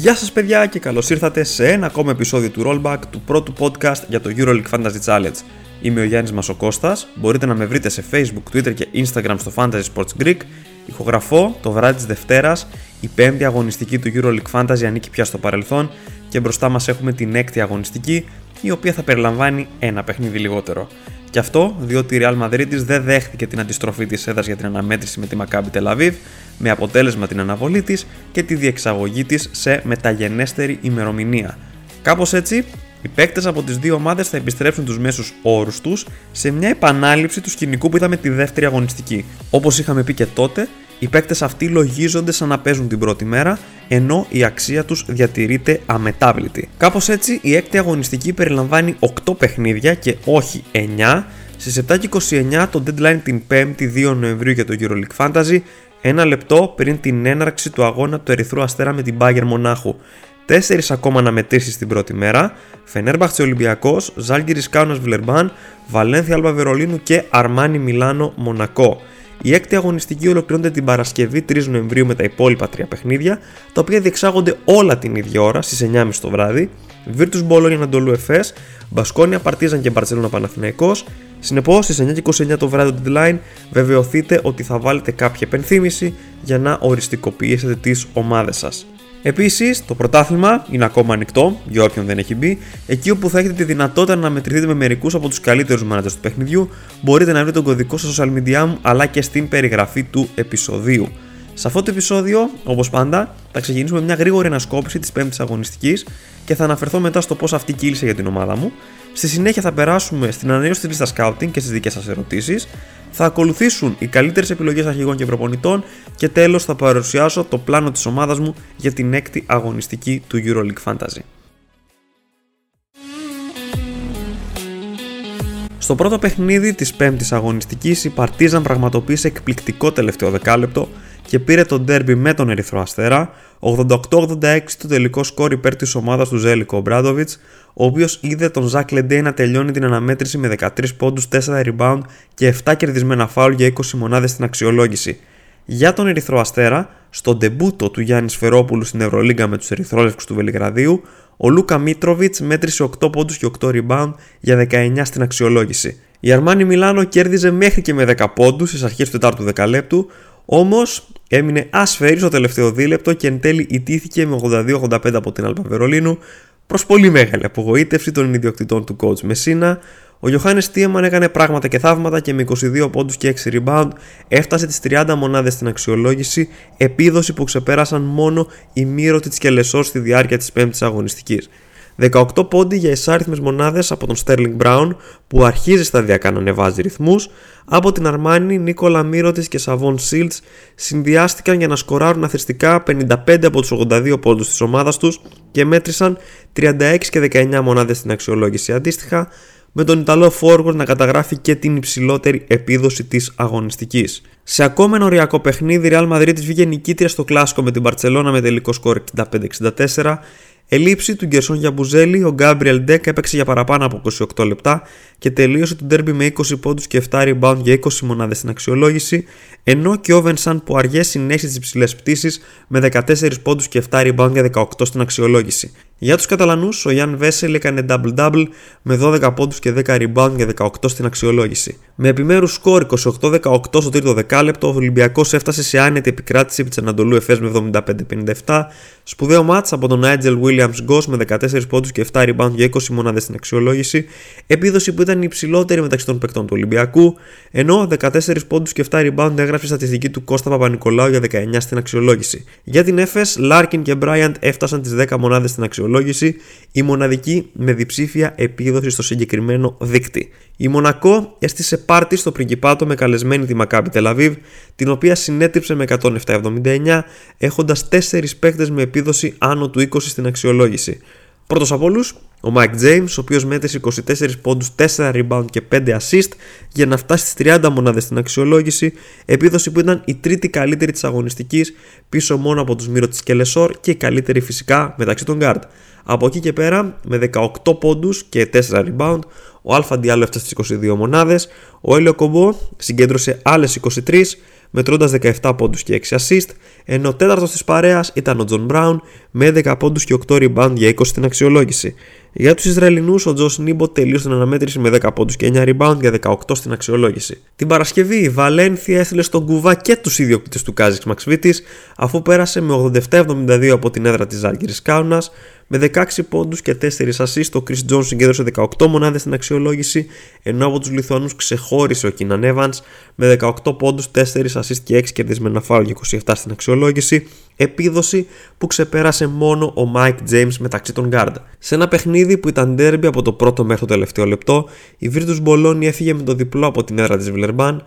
Γεια σας παιδιά και καλώς ήρθατε σε ένα ακόμα επεισόδιο του Rollback του πρώτου podcast για το EuroLeague Fantasy Challenge. Είμαι ο Γιάννης Μασοκώστας, μπορείτε να με βρείτε σε Facebook, Twitter και Instagram στο Fantasy Sports Greek. Ηχογραφώ το βράδυ της Δευτέρας, η πέμπτη αγωνιστική του EuroLeague Fantasy ανήκει πια στο παρελθόν και μπροστά μας έχουμε την έκτη αγωνιστική, η οποία θα περιλαμβάνει ένα παιχνίδι λιγότερο. Και αυτό διότι η Real Madrid δεν δέχτηκε την αντιστροφή της έδρας για την αναμέτρηση με τη Maccabi Tel Aviv, με αποτέλεσμα την αναβολή της και τη διεξαγωγή της σε μεταγενέστερη ημερομηνία. Κάπως έτσι, οι παίκτες από τις δύο ομάδες θα επιστρέψουν τους μέσους όρους τους σε μια επανάληψη του σκηνικού που είδαμε τη δεύτερη αγωνιστική. Όπως είχαμε πει και τότε, οι παίκτες αυτοί λογίζονται σαν να παίζουν την πρώτη μέρα, ενώ η αξία τους διατηρείται αμετάβλητη. Κάπως έτσι, η έκτη αγωνιστική περιλαμβάνει 8 παιχνίδια και όχι 9. Στι 7 και 29 το deadline την 5η 2 Νοεμβρίου για το EuroLeague Fantasy, ένα λεπτό πριν την έναρξη του αγώνα του Ερυθρού Αστέρα με την Bayern Μονάχου. Τέσσερις ακόμα αναμετρήσεις την πρώτη μέρα: Φενέρμπαχτσε Ολυμπιακός, Ζάλγκυρης Κάουνας Βιλερμπάν, Βαλένθια Αλβα Βερολίνου και Αρμάνι Μιλάνο Μονακό. Η έκτη αγωνιστική ολοκληρώνεται την Παρασκευή 3 Νοεμβρίου με τα υπόλοιπα τρία παιχνίδια, τα οποία διεξάγονται όλα την ίδια ώρα στις 9.30 το βράδυ. Virtus Bologna Ανατολού Εφέ, Μπασκόνια Παρτίζαν και Μπαρσελόνα Παναθυναϊκό. Συνεπώς στις 9.29 το βράδυ του deadline βεβαιωθείτε ότι θα βάλετε κάποια επενθύμηση για να οριστικοποιήσετε τις ομάδες σας. Επίσης, το πρωτάθλημα είναι ακόμα ανοιχτό για όποιον δεν έχει μπει. Εκεί όπου θα έχετε τη δυνατότητα να μετρηθείτε με μερικούς από τους καλύτερους μάνατζερ του παιχνιδιού, μπορείτε να βρείτε τον κωδικό στα social media μου αλλά και στην περιγραφή του επεισοδίου. Σε αυτό το επεισόδιο, όπως πάντα, θα ξεκινήσουμε μια γρήγορη ανασκόπηση της 5η αγωνιστικής και θα αναφερθώ μετά στο πώς αυτή κύλησε για την ομάδα μου. Στη συνέχεια θα περάσουμε στην ανανέωση της λίστας scouting και στις δικές σας ερωτήσεις. Θα ακολουθήσουν οι καλύτερες επιλογές αρχηγών και προπονητών και τέλος θα παρουσιάσω το πλάνο της ομάδας μου για την έκτη αγωνιστική του EuroLeague Fantasy. Στο πρώτο παιχνίδι της 5η αγωνιστικής, η Παρτίζαν πραγματοποίησε εκπληκτικό τελευταίο δεκάλεπτο και πήρε τον ντέρμπι με τον Ερυθρό Αστέρα, 88-86 το τελικό σκόρ υπέρ της ομάδας του Ζέλικο Μπράντοβιτ, ο οποίος είδε τον Ζακ Λεντέι να τελειώνει την αναμέτρηση με 13 πόντους, 4 rebound και 7 κερδισμένα φάουλ για 20 μονάδες στην αξιολόγηση. Για τον Ερυθρό Αστέρα, στον ντεμπούτο του Γιάννης Σφερόπουλου στην Ευρωλίγκα με τους Ερυθρόλευκους του Βελιγραδίου, ο Λούκα Μίτροβιτς μέτρησε 8 πόντους και 8 rebound για 19 στην αξιολόγηση. Η Αρμάνι Μιλάνο κέρδιζε μέχρι και με 10 πόντους στις αρχές του 4ου δεκαλέπτου, Όμως έμεινε ασφαίρη στο τελευταίο δίλεπτο και εν τέλει ιτήθηκε με 82-85 από την Αλπα Βερολίνου προς πολύ μεγάλη απογοήτευση των ιδιοκτητών του coach Μεσίνα. Ο Γιωχάνης Τίεμαν έκανε πράγματα και θαύματα και με 22 πόντους και 6 rebound έφτασε τις 30 μονάδες στην αξιολόγηση, επίδοση που ξεπέρασαν μόνο οι Μύρωτοι τη Κελεσόρ στη διάρκεια της 5η αγωνιστικής. 18 πόντι για εισάριθμε μονάδες από τον Sterling Brown που αρχίζει σταδιακά να ανεβάζει ρυθμούς, από την Αρμάνι, Νίκολα Μύρωτη και Σαβόν Σίλτς συνδυάστηκαν για να σκοράρουν αθρηστικά 55 από τους 82 πόντους της ομάδας τους και μέτρησαν 36 και 19 μονάδες στην αξιολόγηση. Αντίστοιχα, με τον Ιταλό Forward να καταγράφει και την υψηλότερη επίδοση της αγωνιστικής. Σε ακόμα ένα οριακό παιχνίδι, η Real Madrid βγήκε νικήτρια στο κλάσικο με την Barcelona με τελικό σκορ 65-64 Ελήψη του Γκερσόν Γιαμπουζέλη, ο Γκάμπριελ Ντέκ έπαιξε για παραπάνω από 28 λεπτά και τελείωσε το ντέρμπι με 20 πόντους και 7 rebound για 20 μονάδες στην αξιολόγηση, ενώ και ο Βενσάν που αργέ συνέχισε τις υψηλές πτήσεις με 14 πόντους και 7 rebound για 18 στην αξιολόγηση. Για τους Καταλανούς, ο Γιάνν Βέσελ έκανε double-double με 12 πόντους και 10 rebound για 18 στην αξιολόγηση. Με επιμέρους σκορ 28-18 στο τρίτο δεκάλεπτο, ο Ολυμπιακός έφτασε σε άνετη επικράτηση επί της Ανατολού Εφές με 75-57. Σπουδαίο μάτς από τον Nigel Williams Goss με 14 πόντους και 7 rebound για 20 μονάδες στην αξιολόγηση, επίδοση που ήταν η υψηλότερη μεταξύ των παικτών του Ολυμπιακού, ενώ 14 πόντους και 7 rebound έγραψε η στατιστική του Κώστα Παπα-Νικολάου για 19 στην αξιολόγηση. Για την Εφές, Larkin και Bryant έφτασαν τις 10 μονάδες στην αξιολόγηση αξιολόγηση η μοναδική με διψήφια επίδοση στο συγκεκριμένο δίκτυ. Η Μονακό έστησε πάρτι στο πριγκιπάτο με καλεσμένη τη Μακάμπι Τελαβίβ, την οποία συνέτριψε με 107-79, έχοντας 4 παίκτες με επίδοση άνω του 20 στην αξιολόγηση. Πρώτος από όλους, ο Mike James, ο οποίος μέτρησε 24 πόντους, 4 rebound και 5 assist για να φτάσει στις 30 μονάδες στην αξιολόγηση, επίδοση που ήταν η τρίτη καλύτερη της αγωνιστικής, πίσω μόνο από τους Μύρο τη Κελεσόρ και η καλύτερη φυσικά μεταξύ των guard. Από εκεί και πέρα, με 18 πόντους και 4 rebound, ο Αλφα Διάλο έφτασε στις 22 μονάδες, ο Έλιο Κομπό συγκέντρωσε άλλες 23, μετρώντας 17 πόντους και 6 assist, ενώ ο τέταρτος της παρέας ήταν ο Τζον Μπράουν με 11 πόντους και 8 rebound για 20 στην αξιολόγηση. Για τους Ισραηλινούς, ο Τζος Νίμπο τελείωσε την αναμέτρηση με 10 πόντους και 9 rebound για 18 στην αξιολόγηση. Την Παρασκευή, η Βαλένθια έστειλε στον κουβά και τους ιδιοκτήτες του Καζίς Μαξβίτις, αφού πέρασε με 87-72 από την έδρα της Ζαλγκίρις Κάουνας, με 16 πόντους και 4 assists, ο Chris Jones συγκέντρωσε 18 μονάδες στην αξιολόγηση, ενώ από τους Λιθουανούς ξεχώρισε ο Κίναν Evans με 18 πόντους, 4 assists και 6 κερδισμένα φάουλ για 27 στην αξιολόγηση, επίδοση που ξεπέρασε μόνο ο Mike James μεταξύ των guard. Σε ένα παιχνίδι που ήταν derby από το πρώτο μέχρι το τελευταίο λεπτό, η Virtus Bologna έφυγε με το διπλό από την έδρα της Βιλερμπάν,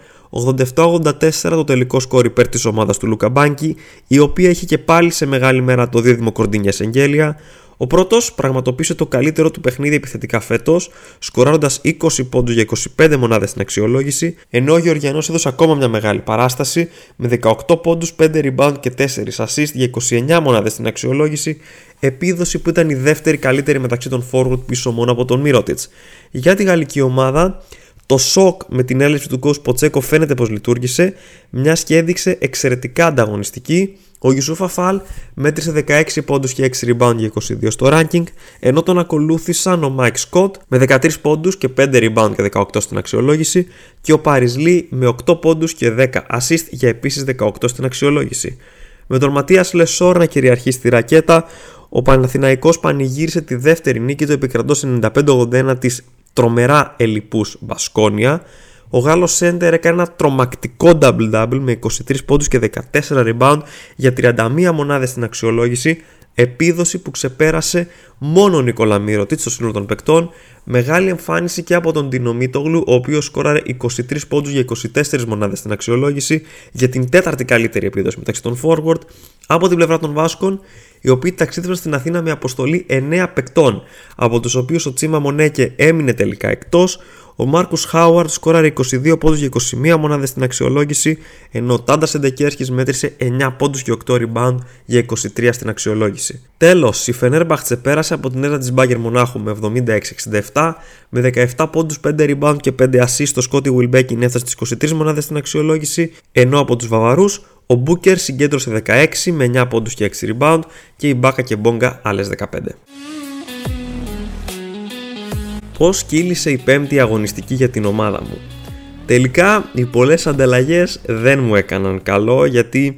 87-84 το τελικό σκόρ υπέρ της ομάδας του Λούκα Μπάνκι, η οποία είχε και πάλι σε μεγάλη μέρα το δίδυμο Κορντίνια Εγγέλια, ο πρώτος πραγματοποίησε το καλύτερο του παιχνίδι επιθετικά φέτος, σκοράροντας 20 πόντους για 25 μονάδες στην αξιολόγηση, ενώ ο Γεωργιανός έδωσε ακόμα μια μεγάλη παράσταση με 18 πόντους, 5 rebound και 4 assist για 29 μονάδες στην αξιολόγηση, επίδοση που ήταν η δεύτερη καλύτερη μεταξύ των forward πίσω μόνο από τον Μιρότιτ. Για τη γαλλική ομάδα, το σοκ με την έλευση του coach Ποτσέκο φαίνεται πως λειτουργήσε, μιας και έδειξε εξαιρετικά ανταγωνιστική ο Γιουσούφ Αφάλ μέτρησε 16 πόντους και 6 rebound για 22 στο ranking, ενώ τον ακολούθησαν ο Μάικ Σκοτ με 13 πόντους και 5 rebound και 18 στην αξιολόγηση και ο Πάρις Λι με 8 πόντους και 10 assist για επίσης 18 στην αξιολόγηση. Με τον Ματίας Λεσόρ να κυριαρχεί στη ρακέτα, ο Παναθηναϊκός πανηγύρισε τη δεύτερη νίκη του επικρατώντας 95-81 της τρομερά ελλιπούς Μπασκόνια, ο Γάλλος σέντερ έκανε ένα τρομακτικό double-double με 23 πόντους και 14 rebound για 31 μονάδες στην αξιολόγηση, επίδοση που ξεπέρασε μόνο ο Νικόλα Μύρωτιτ στο σύνολο των παικτών. Μεγάλη εμφάνιση και από τον Τινομίτογλου, ο οποίος σκόραρε 23 πόντους για 24 μονάδες στην αξιολόγηση, για την τέταρτη καλύτερη επίδοση μεταξύ των forward. Από την πλευρά των Βάσκων, οι οποίοι ταξίδευσαν στην Αθήνα με αποστολή 9 παικτών, από τους οποίους ο Τσίμα Μονέκε έμεινε τελικά εκτός, ο Μάρκους Χάουαρτ σκόραρε 22 πόντους για 21 μονάδες στην αξιολόγηση, ενώ ο Τάντα Σεντεκέρχη μέτρησε 9 πόντους και 8 rebound για 23 στην αξιολόγηση. Τέλος, η Φενέρμπαχτ πέρασε από την έδρα της Μπάγκερ Μονάχου με 76-67, με 17 πόντους, 5 rebound και 5 assists. Το Σκότι Βιλμπέκιν έφτασε στι 23 μονάδες στην αξιολόγηση, ενώ από τους Βαβαρούς ο Μπούκερ συγκέντρωσε 16 με 9 πόντους και 6 rebound και η Μπάκα και Μπόγκα άλλες 15 πώς κύλησε η πέμπτη αγωνιστική για την ομάδα μου; Τελικά οι πολλές ανταλλαγές δεν μου έκαναν καλό γιατί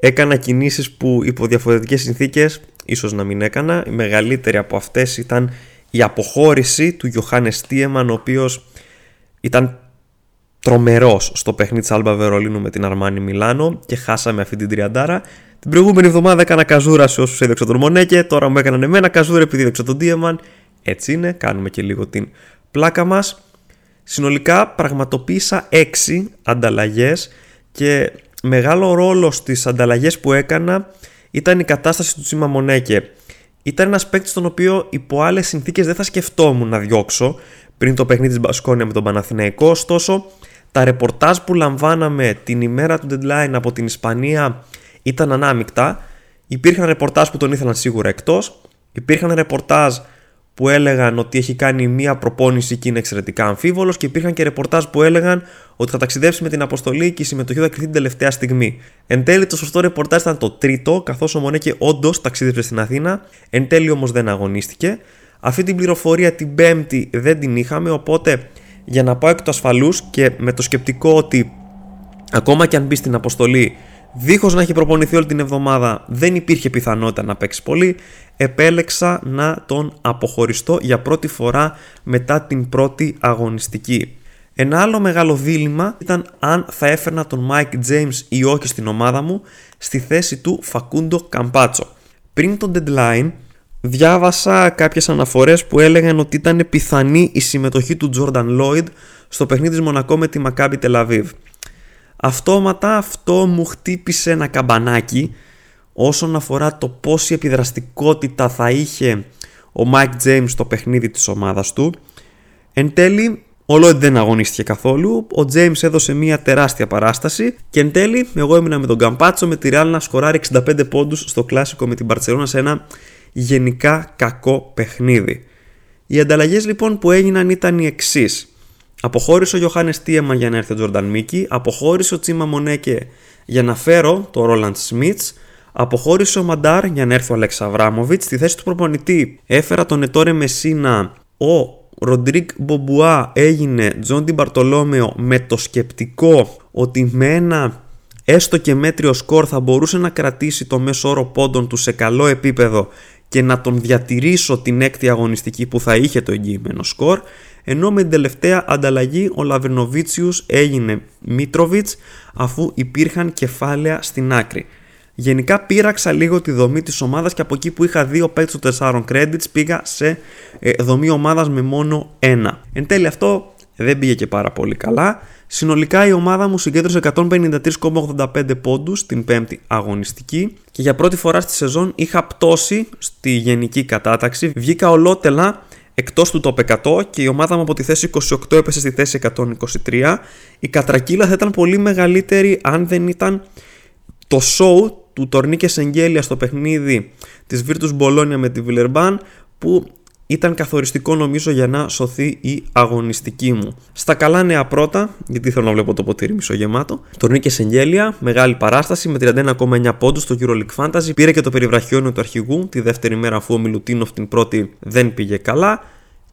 έκανα κινήσεις που υπό διαφορετικές συνθήκες ίσως να μην έκανα. Η μεγαλύτερη από αυτές ήταν η αποχώρηση του Γιωχάνες Στίεμαν ο οποίος ήταν τρομερός στο παιχνίδι της Άλμπα Βερολίνου με την Αρμάνι Μιλάνο και χάσαμε αυτή την τριαντάρα. Την προηγούμενη εβδομάδα έκανα καζούρα σε όσους έδειξα τον Μονέκε, τώρα μου έκαναν εμένα καζούρα επειδή έδειξα τον Τίεμαν έτσι είναι, κάνουμε και λίγο την πλάκα μας. Συνολικά πραγματοποίησα 6 ανταλλαγές και μεγάλο ρόλο στις ανταλλαγές που έκανα ήταν η κατάσταση του Τσίμα Μονέκε. Ήταν ένας παίκτης στον οποίο υπό άλλες συνθήκες δεν θα σκεφτόμουν να διώξω πριν το παιχνίδι της Μπασκόνια με τον Παναθηναϊκό. Ωστόσο, τα ρεπορτάζ που λαμβάναμε την ημέρα του deadline από την Ισπανία ήταν ανάμεικτα. Υπήρχαν ρεπορτάζ που τον ήθελαν σίγουρα εκτός. Υπήρχαν ρεπορτάζ που έλεγαν ότι έχει κάνει μία προπόνηση και είναι εξαιρετικά αμφίβολος και υπήρχαν και ρεπορτάζ που έλεγαν ότι θα ταξιδέψει με την αποστολή και η συμμετοχή θα κρυθεί την τελευταία στιγμή. Εν τέλει, το σωστό ρεπορτάζ ήταν το τρίτο, καθώς ο Μονέκε όντως ταξίδεψε στην Αθήνα, εν τέλει όμως δεν αγωνίστηκε. Αυτή την πληροφορία την Πέμπτη δεν την είχαμε, οπότε για να πάω εκ του ασφαλούς και με το σκεπτικό ότι ακόμα και αν μπει στην αποστολή Δίχως να έχει προπονηθεί όλη την εβδομάδα, δεν υπήρχε πιθανότητα να παίξει πολύ. Επέλεξα να τον αποχωριστώ για πρώτη φορά μετά την πρώτη αγωνιστική. Ένα άλλο μεγάλο δίλημα ήταν αν θα έφερνα τον Mike James ή όχι στην ομάδα μου στη θέση του Facundo Campazzo. Πριν τον deadline διάβασα κάποιες αναφορές που έλεγαν ότι ήταν πιθανή η συμμετοχή του Jordan Lloyd στο παιχνίδι της Μονακό με τη Maccabi Tel Aviv. Αυτόματα αυτό μου χτύπησε ένα καμπανάκι όσον αφορά το πόση επιδραστικότητα θα είχε ο Mike James στο παιχνίδι της ομάδας του. Εν τέλει, ο Lloyd δεν αγωνίστηκε καθόλου, ο James έδωσε μια τεράστια παράσταση και εν τέλει εγώ έμεινα με τον Καμπάτσο με τη Real να σκοράρει 65 πόντους στο κλάσικο με την Barcelona σε ένα γενικά κακό παιχνίδι. Οι ανταλλαγές λοιπόν που έγιναν ήταν οι εξής. Αποχώρησε ο Γιοχάνες Τίεμαν για να έρθει ο Τζόρνταν Μίκι, αποχώρησε ο Τσίμα Μονέκε για να φέρω το Ρόλαντς Σμιτς, αποχώρησε ο Μαντάρ για να έρθει ο Αλέξα Αβράμοβιτς. Στη θέση του προπονητή έφερα τον Ετόρε Μεσίνα, ο Ροντρίκ Μπομπουά έγινε Τζον Μπαρτολόμεο με το σκεπτικό ότι με ένα έστω και μέτριο σκορ θα μπορούσε να κρατήσει το μέσο όρο πόντων του σε καλό επίπεδο και να τον διατηρήσω την έκτη αγωνιστική που θα είχε το εγγυημένο σκορ ενώ με την τελευταία ανταλλαγή ο Λαβρινοβίτσιους έγινε Μίτροβιτς αφού υπήρχαν κεφάλαια στην άκρη. Γενικά πήραξα λίγο τη δομή της ομάδας και από εκεί που είχα δύο παίκτες των 4 credits πήγα σε ε, δομή ομάδας με μόνο ένα. Εν τέλει αυτό δεν πήγε και πάρα πολύ καλά. Συνολικά η ομάδα μου συγκέντρωσε 153,85 πόντους στην πέμπτη αγωνιστική και για πρώτη φορά στη σεζόν είχα πτώσει στη γενική κατάταξη. Βγήκα ολότελα εκτός του top 100 και η ομάδα μου από τη θέση 28 έπεσε στη θέση 123. Η κατρακύλα θα ήταν πολύ μεγαλύτερη αν δεν ήταν το show του Τορνίκε Σεγγέλια στο παιχνίδι της Virtus Bologna με τη Βιλερμπάν που ήταν καθοριστικό νομίζω για να σωθεί η αγωνιστική μου. Στα καλά νέα πρώτα, γιατί θέλω να βλέπω το ποτήρι μισογεμάτο, Τορνίκε Σεγγέλια, μεγάλη παράσταση με 31,9 πόντους στο EuroLeague Fantasy. Πήρε και το περιβραχιόνιο του αρχηγού τη δεύτερη μέρα αφού ο Μιλουτίνοφ την πρώτη δεν πήγε καλά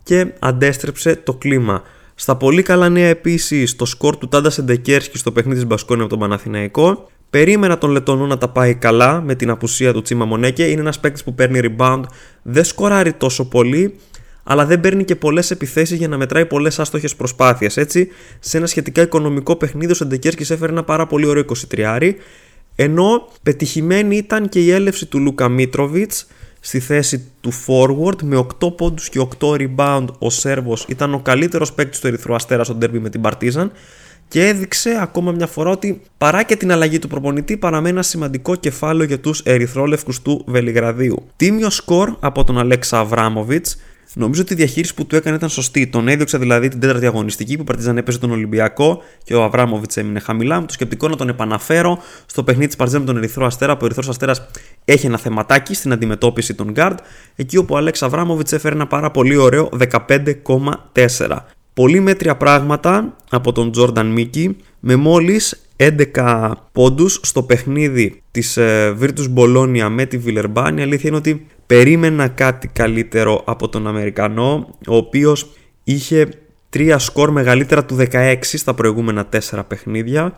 και αντέστρεψε το κλίμα. Στα πολύ καλά νέα επίσης το σκορ του Τάντα Σεντεκέρσκι στο παιχνίδι της Μπασκόνια από τον Παναθηναϊκό. Περίμενα τον Λετωνό να τα πάει καλά με την απουσία του Τσίμα Μονέκε. Είναι ένας παίκτης που παίρνει rebound, δεν σκοράρει τόσο πολύ, αλλά δεν παίρνει και πολλές επιθέσεις για να μετράει πολλές άστοχες προσπάθειες. Έτσι, σε ένα σχετικά οικονομικό παιχνίδι, ο Σεντεκέρσκι έφερε ένα πάρα πολύ ωραίο 23. Ενώ πετυχημένη ήταν και η έλευση του Λούκα Μίτροβιτς στη θέση του forward με 8 πόντους και 8 rebound ο Σέρβος ήταν ο καλύτερος παίκτης του Ερυθρού Αστέρα στο derby με την Παρτίζαν και έδειξε ακόμα μια φορά ότι παρά και την αλλαγή του προπονητή παραμένει ένα σημαντικό κεφάλαιο για τους ερυθρόλευκους του Βελιγραδίου. Τίμιο σκορ από τον Αλέξα Αβράμοβιτς Νομίζω ότι η διαχείριση που του έκανε ήταν σωστή. Τον έδιωξα δηλαδή την τέταρτη αγωνιστική που Παρτίζαν έπαιζε τον Ολυμπιακό και ο Αβράμοβιτς έμεινε χαμηλά. Με το σκεπτικό να τον επαναφέρω στο παιχνίδι της Παρτίζαν με τον Ερυθρό Αστέρα, που ο Ερυθρός Αστέρας έχει ένα θεματάκι στην αντιμετώπιση των guard. Εκεί όπου ο Αλέξ Αβράμοβιτς έφερε ένα πάρα πολύ ωραίο 15,4. Πολύ μέτρια πράγματα από τον Τζόρνταν Μίκη με μόλις 11 πόντους στο παιχνίδι της ε, Virtus Bologna με τη Villeurbanne. Η αλήθεια είναι ότι περίμενα κάτι καλύτερο από τον Αμερικανό, ο οποίος είχε τρία σκορ μεγαλύτερα του 16 στα προηγούμενα 4 παιχνίδια.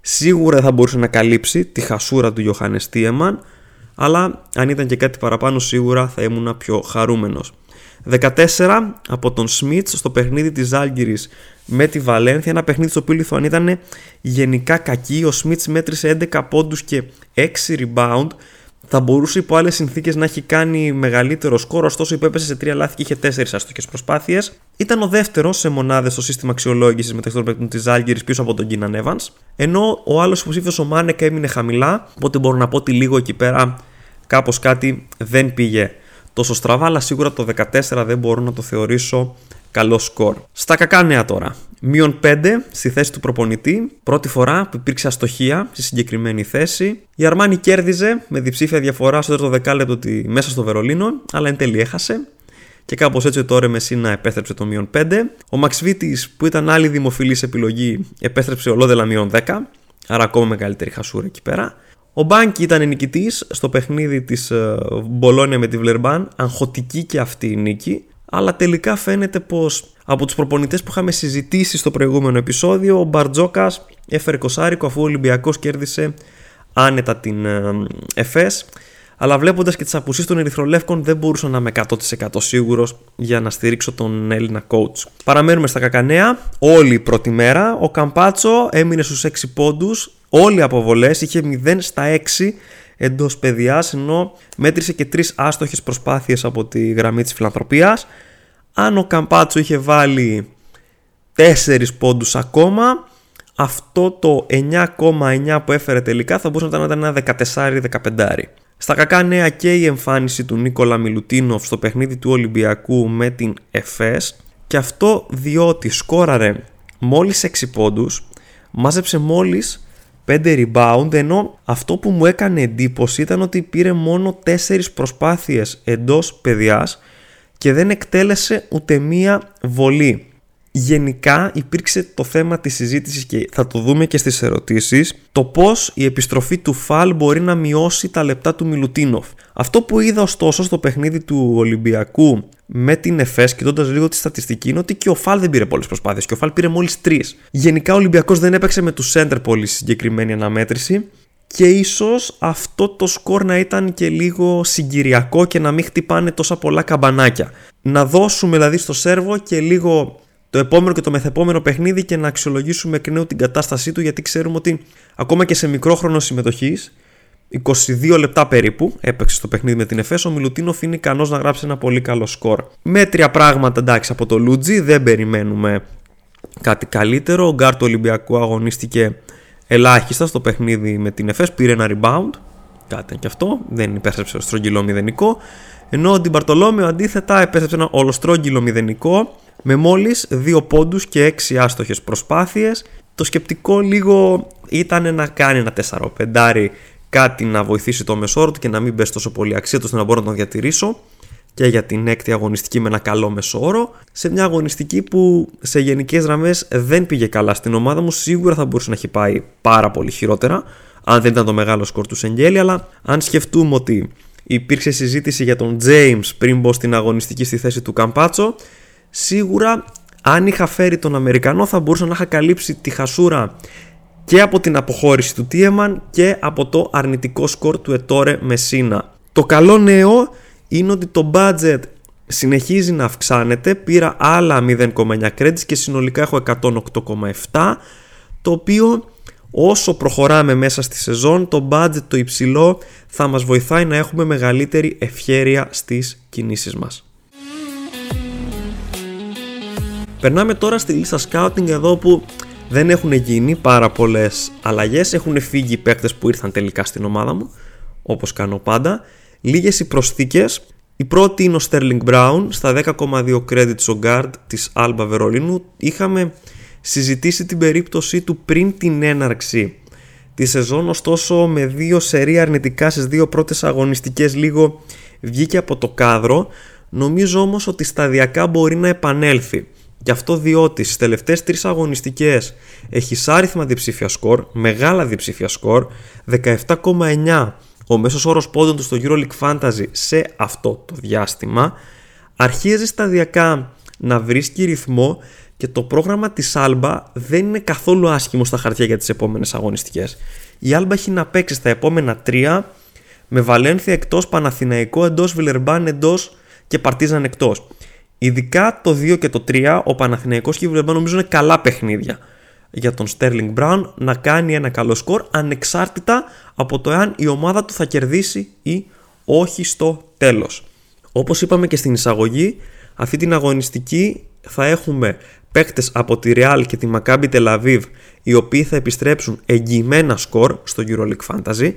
Σίγουρα θα μπορούσε να καλύψει τη χασούρα του Ιωάννης Τίεμαν, αλλά αν ήταν και κάτι παραπάνω σίγουρα θα ήμουν πιο χαρούμενος. 14 από τον Σμιτς στο παιχνίδι της Άλγηρης με τη Βαλένθια, ένα παιχνίδι στο οποίο η Λιθουανία ήταν γενικά κακή. Ο Σμιτς μέτρησε 11 πόντους και 6 rebound. Θα μπορούσε υπό άλλες συνθήκες να έχει κάνει μεγαλύτερο σκόρ, ωστόσο υπέπεσε σε 3 λάθη και είχε 4 αστοχές προσπάθειες. Ήταν ο δεύτερος σε μονάδες στο σύστημα αξιολόγησης μεταξύ των παικτών της Άλγηρης πίσω από τον Κίναν Evans. Ενώ ο άλλος υποψήφιο ο Μάνεκα έμεινε χαμηλά, οπότε μπορώ να πω ότι λίγο εκεί πέρα κάπως κάτι δεν πήγε τόσο στραβά, αλλά σίγουρα το 14 δεν μπορώ να το θεωρήσω καλό σκορ. Στα κακά νέα τώρα. Μείον 5 στη θέση του προπονητή, πρώτη φορά που υπήρξε αστοχία στη συγκεκριμένη θέση. Η Αρμάνι κέρδιζε με διψήφια διαφορά στο τέταρτο δεκάλεπτο μέσα στο Βερολίνο, αλλά εν τέλει έχασε. Και κάπως έτσι τώρα Μεσίνα επέστρεψε το μείον 5. Ο Μαξβίτης, που ήταν άλλη δημοφιλής επιλογή, επέστρεψε ολόδελα μείον 10. Άρα ακόμα μεγαλύτερη χασούρα εκεί πέρα. Ο Μπάνκι ήταν νικητής στο παιχνίδι της ε, Μπολόνια με τη Βλερμπάν. Αγχωτική και αυτή η νίκη. Αλλά τελικά φαίνεται πως από τους προπονητές που είχαμε συζητήσει στο προηγούμενο επεισόδιο, ο Μπαρτζόκας έφερε κοσάρικο αφού ο Ολυμπιακός κέρδισε άνετα την ε, ΕΦΕΣ. Αλλά βλέποντας και τις απουσίες των Ερυθρολεύκων, δεν μπορούσα να είμαι 100% σίγουρος για να στηρίξω τον Έλληνα coach. Παραμένουμε στα κακανέα. Όλη η πρώτη μέρα. Ο Καμπάτσο έμεινε στους 6 πόντους. Όλοι οι αποβολές είχε 0 στα 6 εντός παιδιάς, ενώ μέτρησε και 3 άστοχες προσπάθειες από τη γραμμή της φιλανθρωπίας. Αν ο Καμπάτσο είχε βάλει 4 πόντους ακόμα, αυτό το 9,9 που έφερε τελικά θα μπορούσε να ήταν ένα 14-15. Στα κακά νέα και η εμφάνιση του Νίκολα Μιλουτίνοφ στο παιχνίδι του Ολυμπιακού με την ΕΦΕΣ και αυτό διότι σκόραρε μόλις 6 πόντους, μάζεψε μόλις 5 rebound ενώ αυτό που μου έκανε εντύπωση ήταν ότι πήρε μόνο 4 προσπάθειες εντός παιδιάς και δεν εκτέλεσε ούτε μία βολή. Γενικά υπήρξε το θέμα της συζήτησης και θα το δούμε και στις ερωτήσεις το πώς η επιστροφή του Φαλ μπορεί να μειώσει τα λεπτά του Μιλουτίνοφ. Αυτό που είδα ωστόσο στο παιχνίδι του Ολυμπιακού με την ΕΦΕΣ, κοιτώντας λίγο τη στατιστική, είναι ότι και ο Φαλ δεν πήρε πολλές προσπάθειες και ο Φαλ πήρε μόλις τρεις. Γενικά ο Ολυμπιακός δεν έπαιξε με τους Σέντερ πολύ συγκεκριμένη αναμέτρηση και ίσως αυτό το σκορ να ήταν και λίγο συγκυριακό και να μην χτυπάνε τόσα πολλά καμπανάκια. Να δώσουμε δηλαδή στο σέρβο και λίγο το επόμενο και το μεθεπόμενο παιχνίδι και να αξιολογήσουμε εκ νέου την κατάστασή του γιατί ξέρουμε ότι ακόμα και σε μικρό χρόνο συμμετοχής, 22 λεπτά περίπου έπαιξε στο παιχνίδι με την Εφές, ο Μιλουτίνοφ είναι ικανός να γράψει ένα πολύ καλό σκορ. Μέτρια πράγματα εντάξει από το Λούτζι, δεν περιμένουμε κάτι καλύτερο. Ο Γκάρ του Ολυμπιακού αγωνίστηκε ελάχιστα στο παιχνίδι με την Εφές, πήρε ένα rebound, κάτι και αυτό, δεν υπέστρεψε στρογγυλό μηδενικό. Ενώ ο Ντιμπαρτολόμιο αντίθετα επέστρεψε ένα ολοστρόγγυλο μηδενικό με μόλις 2 πόντους και 6 άστοχες προσπάθειες. Το σκεπτικό λίγο ήταν να κάνει ένα 4-5 κάτι να βοηθήσει το μεσόρο του και να μην πέσει τόσο πολύ αξία του ώστε να μπορώ να τον διατηρήσω και για την έκτη αγωνιστική με ένα καλό μεσόρο. Σε μια αγωνιστική που σε γενικές γραμμές δεν πήγε καλά στην ομάδα μου, σίγουρα θα μπορούσε να έχει πάει πάρα πολύ χειρότερα, αν δεν ήταν το μεγάλο σκορ του Σεγγέλη, αλλά αν σκεφτούμε ότι υπήρξε συζήτηση για τον James πριν μπω στην αγωνιστική στη θέση του Καμπάτσο, σίγουρα αν είχα φέρει τον Αμερικανό θα μπορούσα να είχα καλύψει τη χασούρα και από την αποχώρηση του Τίεμαν και από το αρνητικό σκορ του Ετόρε Μεσίνα. Το καλό νέο είναι ότι το budget συνεχίζει να αυξάνεται, πήρα άλλα 0,9 credits και συνολικά έχω 108,7 το οποίο όσο προχωράμε μέσα στη σεζόν το budget το υψηλό θα μας βοηθάει να έχουμε μεγαλύτερη ευχέρεια στις κινήσεις μας. Περνάμε τώρα στη λίστα scouting εδώ που δεν έχουν γίνει πάρα πολλές αλλαγές. Έχουν φύγει οι παίκτες που ήρθαν τελικά στην ομάδα μου, όπως κάνω πάντα. Λίγες οι προσθήκες. Η πρώτη είναι ο Sterling Brown στα 10,2 credits ο guard της Alba Βερολίνου. Είχαμε συζητήσει την περίπτωσή του πριν την έναρξη τη σεζόν, ωστόσο με δύο σερή αρνητικά στις δύο πρώτες αγωνιστικές λίγο βγήκε από το κάδρο. Νομίζω όμως ότι σταδιακά μπορεί να επανέλθει. Γι' αυτό διότι στις τελευταίες τρεις αγωνιστικές έχει άριθμα διψήφια σκορ, μεγάλα διψήφια σκορ, 17,9 ο μέσος όρος πόντων του στο EuroLeague Fantasy σε αυτό το διάστημα, αρχίζει σταδιακά να βρίσκει ρυθμό και το πρόγραμμα της Alba δεν είναι καθόλου άσχημο στα χαρτιά για τις επόμενες αγωνιστικές. Η Alba έχει να παίξει στα επόμενα τρία με Βαλένθια εκτός, Παναθηναϊκό εντός, Βιλερμπάν εντός και Παρτίζαν εκτός. Ειδικά το 2 και το 3, ο Παναθηναϊκός και η Βιλερμπάν νομίζω είναι καλά παιχνίδια για τον Sterling Brown να κάνει ένα καλό σκορ ανεξάρτητα από το εάν η ομάδα του θα κερδίσει ή όχι στο τέλος. Όπως είπαμε και στην εισαγωγή, αυτή την αγωνιστική θα έχουμε παίκτες από τη Real και τη Maccabi Tel Aviv οι οποίοι θα επιστρέψουν εγγυημένα σκορ στο EuroLeague Fantasy.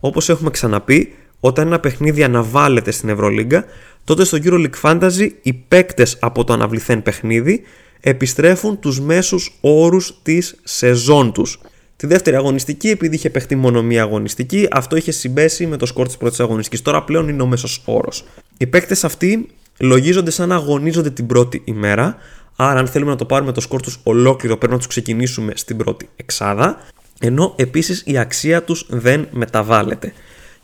Όπως έχουμε ξαναπεί, όταν ένα παιχνίδι αναβάλλεται στην Ευρωλίγκα, τότε στο EuroLeague Fantasy οι παίκτες από το αναβληθέν παιχνίδι επιστρέφουν τους μέσους όρους της σεζόν τους. Τη δεύτερη αγωνιστική, επειδή είχε παιχτεί μόνο μία αγωνιστική, αυτό είχε συμπέσει με το σκορ της πρώτης αγωνιστικής. Τώρα πλέον είναι ο μέσος όρος. Οι παίκτες αυτοί λογίζονται σαν να αγωνίζονται την πρώτη ημέρα. Άρα, αν θέλουμε να το πάρουμε το σκορ τους ολόκληρο, πρέπει να τους ξεκινήσουμε στην πρώτη εξάδα. Ενώ επίσης η αξία τους δεν μεταβάλλεται.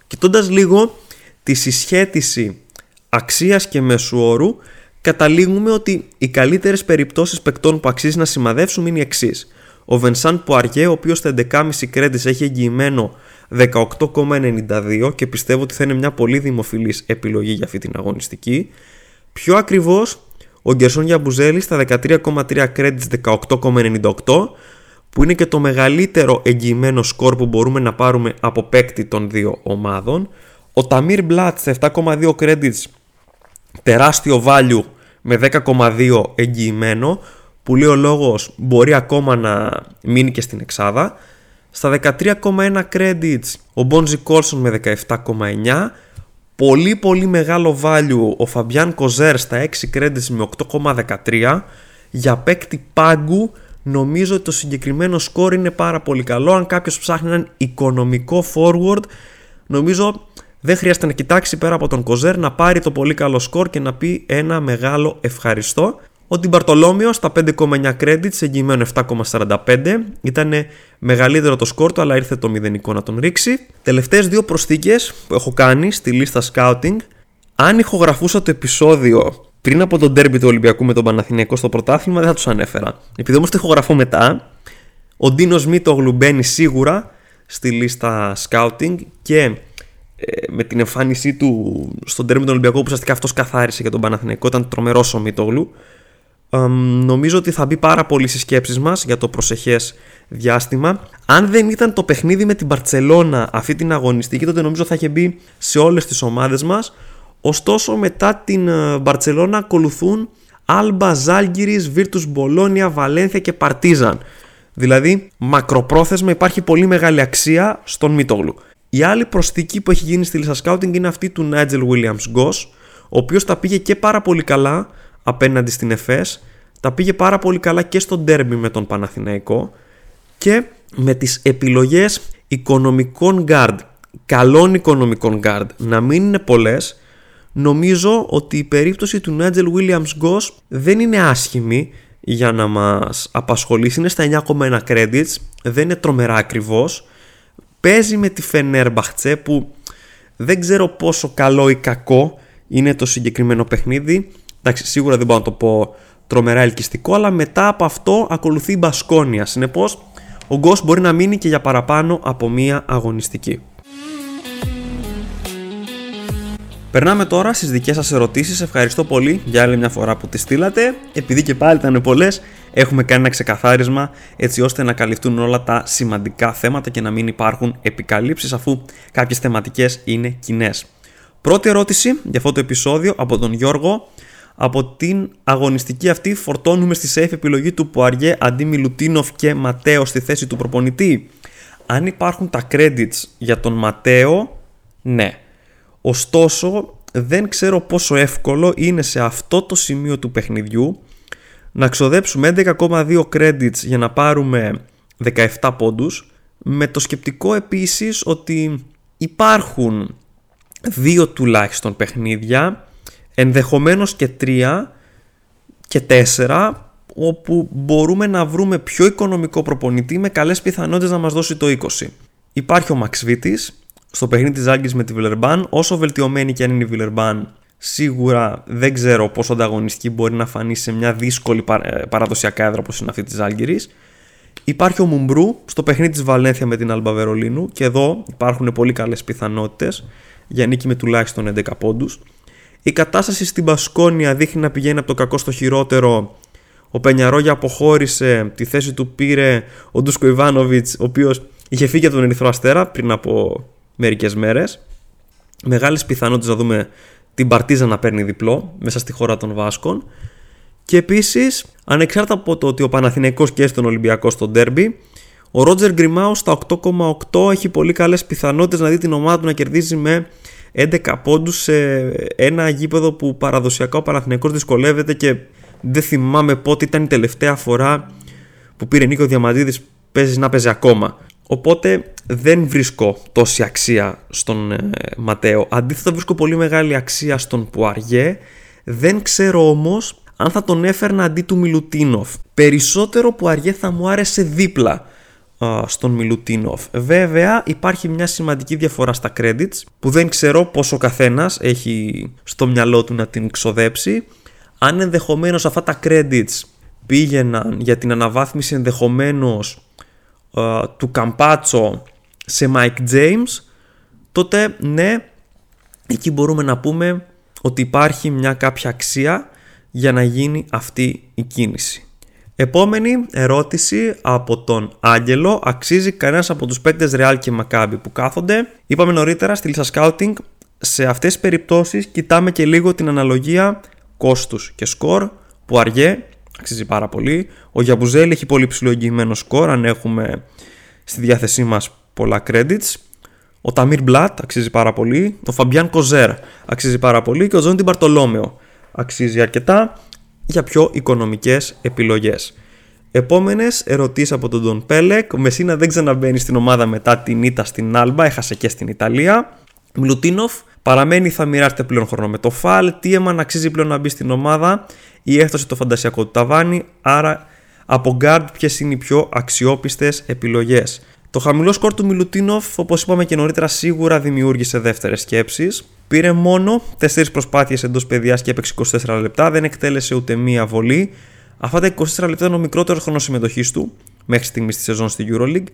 Κοιτώντας λίγο τη συσχέτιση αξίας και μέσου όρου, καταλήγουμε ότι οι καλύτερες περιπτώσεις παικτών που αξίζει να σημαδεύσουμε είναι οι εξής. Ο Βενσάν Πουαριέ, ο οποίος στα 11,5 credits έχει εγγυημένο 18,92 και πιστεύω ότι θα είναι μια πολύ δημοφιλής επιλογή για αυτή την αγωνιστική. Πιο ακριβώς, ο Γκερσόν Γιαμπουζέλη στα 13,3 credits 18,98 που είναι και το μεγαλύτερο εγγυημένο σκορ που μπορούμε να πάρουμε από παίκτη των δύο ομάδων. Ο Ταμίρ Μπλάτ στα 7,2 credits τεράστιο value με 10,2 εγγυημένο που λέει ο λόγος μπορεί ακόμα να μείνει και στην εξάδα. Στα 13,1 credits ο Bonzi Colson με 17,9 πολύ πολύ μεγάλο value ο Φαμπιάν Κοζέρ στα 6 credits με 8,13 για παίκτη πάγκου νομίζω ότι το συγκεκριμένο σκορ είναι πάρα πολύ καλό. Αν κάποιος ψάχνει έναν οικονομικό forward νομίζω δεν χρειάζεται να κοιτάξει πέρα από τον Κοζέρ να πάρει το πολύ καλό σκορ και να πει ένα μεγάλο ευχαριστώ. Ο Τιμπαρτολόμιο στα 5,9 credits, εγγυημένο 7,45. Ήταν μεγαλύτερο το σκόρ του, αλλά ήρθε το μηδενικό να τον ρίξει. Τελευταίες δύο προσθήκες που έχω κάνει στη λίστα scouting. Αν ηχογραφούσα το επεισόδιο πριν από τον τέρμπι του Ολυμπιακού με τον Παναθηναϊκό στο πρωτάθλημα, δεν θα τους ανέφερα. Επειδή όμως το ηχογραφώ μετά, ο Ντίνο Μίτογλου μπαίνει σίγουρα στη λίστα scouting και ε, με την εμφάνισή του στον τέρμι του Ολυμπιακού που ουσιαστικά αυτός καθάρισε για τον Παναθηναϊκό ήταν τρομερός ο Μίτογλου νομίζω ότι θα μπει πάρα πολύ στις σκέψεις μας για το προσεχές διάστημα. Αν δεν ήταν το παιχνίδι με την Παρσελώνα αυτή την αγωνιστική, τότε νομίζω θα είχε μπει σε όλες τις ομάδες μας. Ωστόσο, μετά την Μπαρτσελώνα ακολουθούν Άλμπα, Ζάλγκυρης, Βίρτους Μπολόνια, Βαλένθια και Παρτίζαν. Δηλαδή, μακροπρόθεσμα υπάρχει πολύ μεγάλη αξία στον Μίτογλου. Η άλλη προσθήκη που έχει γίνει στη λίστα scouting είναι αυτή του Nigel Williams Goss, ο οποίος τα πήγε και πάρα πολύ καλά απέναντι στην ΕΦΕΣ, τα πήγε πάρα πολύ καλά και στο ντέρμπι με τον Παναθηναϊκό και με τις επιλογές οικονομικών guard, καλών οικονομικών guard, να μην είναι πολλές, νομίζω ότι η περίπτωση του Nigel Williams Goss δεν είναι άσχημη για να μας απασχολήσει. Είναι στα 9,1 credits, δεν είναι τρομερά ακριβώς. Παίζει με τη Fenerbahce που δεν ξέρω πόσο καλό ή κακό είναι το συγκεκριμένο παιχνίδι. Εντάξει, σίγουρα δεν μπορώ να το πω τρομερά ελκυστικό, αλλά μετά από αυτό ακολουθεί η Μπασκόνια. Συνεπώς, ο Γκος μπορεί να μείνει και για παραπάνω από μία αγωνιστική. Περνάμε τώρα στις δικές σας ερωτήσεις. Ευχαριστώ πολύ για άλλη μια φορά που τις στείλατε. Επειδή και πάλι ήταν πολλές, έχουμε κάνει ένα ξεκαθάρισμα έτσι ώστε να καλυφθούν όλα τα σημαντικά θέματα και να μην υπάρχουν επικαλύψεις αφού κάποιες θεματικές είναι κοινές. Πρώτη ερώτηση για αυτό το επεισόδιο από τον Γιώργο. Από την αγωνιστική αυτή φορτώνουμε στη safe επιλογή του Πουαριέ αντί Μιλουτίνοφ και Ματέο στη θέση του προπονητή. Αν υπάρχουν τα credits για τον Ματέο, ναι. Ωστόσο, δεν ξέρω πόσο εύκολο είναι σε αυτό το σημείο του παιχνιδιού να ξοδέψουμε 11,2 credits για να πάρουμε 17 πόντους με το σκεπτικό επίσης ότι υπάρχουν δύο τουλάχιστον παιχνίδια ενδεχομένως και τρία και τέσσερα όπου μπορούμε να βρούμε πιο οικονομικό προπονητή με καλές πιθανότητες να μας δώσει το 20. Υπάρχει ο Μαξ στο παιχνίδι της Άγκης με τη Βιλερμπάν, όσο βελτιωμένη και αν είναι η Βιλερμπάν σίγουρα δεν ξέρω πόσο ανταγωνιστική μπορεί να φανεί σε μια δύσκολη ε, παραδοσιακά έδρα όπως είναι αυτή της Άλγηρης. Υπάρχει ο Μουμπρού στο παιχνίδι της Βαλένθια με την Αλμπα Βερολίνου και εδώ υπάρχουν πολύ καλές πιθανότητες για νίκη με τουλάχιστον 11 πόντους. Η κατάσταση στην Πασκόνια δείχνει να πηγαίνει από το κακό στο χειρότερο. Ο Πενιαρόγια αποχώρησε, τη θέση του πήρε ο Ντούσκο Ιβάνοβιτς, ο οποίος είχε φύγει από τον Ερυθρό Αστέρα πριν από μερικές μέρες. Μεγάλες πιθανότητες να δούμε την Παρτίζα να παίρνει διπλό μέσα στη χώρα των Βάσκων. Και επίσης, ανεξάρτητα από το ότι ο Παναθηναϊκός και στον Ολυμπιακό στο ντέρμπι, ο Ρότζερ Γκριμάου στα 8,8 έχει πολύ καλές πιθανότητες να δει την ομάδα του να κερδίζει με 11 πόντους σε ένα γήπεδο που παραδοσιακά ο Παναθηναϊκός δυσκολεύεται και δεν θυμάμαι πότε ήταν η τελευταία φορά που πήρε Νίκο Διαμαντίδης παίζεις να παίζει ακόμα. Οπότε δεν βρίσκω τόση αξία στον ε, Ματέο. Αντίθετα βρίσκω πολύ μεγάλη αξία στον Πουαριέ. Δεν ξέρω όμως αν θα τον έφερνα αντί του Μιλουτίνοφ. Περισσότερο Πουαριέ θα μου άρεσε δίπλα στον Μιλουτίνοφ. Βέβαια υπάρχει μια σημαντική διαφορά στα credits που δεν ξέρω πόσο καθένας έχει στο μυαλό του να την ξοδέψει. Αν ενδεχομένως αυτά τα credits πήγαιναν για την αναβάθμιση ενδεχομένως του Καμπάτσο σε Mike James τότε ναι εκεί μπορούμε να πούμε ότι υπάρχει μια κάποια αξία για να γίνει αυτή η κίνηση. Επόμενη ερώτηση από τον Άγγελο. Αξίζει κανένας από τους παίκτε Real και Maccabi που κάθονται. Είπαμε νωρίτερα στη λίστα scouting. Σε αυτές τις περιπτώσεις κοιτάμε και λίγο την αναλογία κόστους και σκορ που αργέ. Αξίζει πάρα πολύ. Ο Γιαμπουζέλη έχει πολύ ψηλό εγγυημένο σκορ αν έχουμε στη διάθεσή μας πολλά credits. Ο Ταμίρ Μπλατ αξίζει πάρα πολύ. Ο Φαμπιάν Κοζέρ αξίζει πάρα πολύ. Και ο Τζόντι Μπαρτολόμεο αξίζει αρκετά για πιο οικονομικές επιλογές. Επόμενες ερωτήσεις από τον Τον Πέλεκ. Ο Μεσίνα δεν ξαναμπαίνει στην ομάδα μετά την ήττα στην Άλμπα, έχασε και στην Ιταλία. Μιλουτίνοφ παραμένει θα μοιράσετε πλέον χρόνο με το Φαλ. Τίεμαν αξίζει πλέον να μπει στην ομάδα. Ή έφτασε το φαντασιακό του ταβάνι, άρα από guard ποιες είναι οι πιο αξιόπιστες επιλογές. Το χαμηλό σκορ του Μιλουτίνοφ, όπως είπαμε και νωρίτερα, σίγουρα δημιούργησε δεύτερες σκέψεις. Πήρε μόνο 4 προσπάθειες εντός παιδιάς και έπαιξε 24 λεπτά, δεν εκτέλεσε ούτε μία βολή. Αυτά τα 24 λεπτά είναι ο μικρότερος χρόνος συμμετοχής του μέχρι στιγμής στη σεζόν στη Euroleague.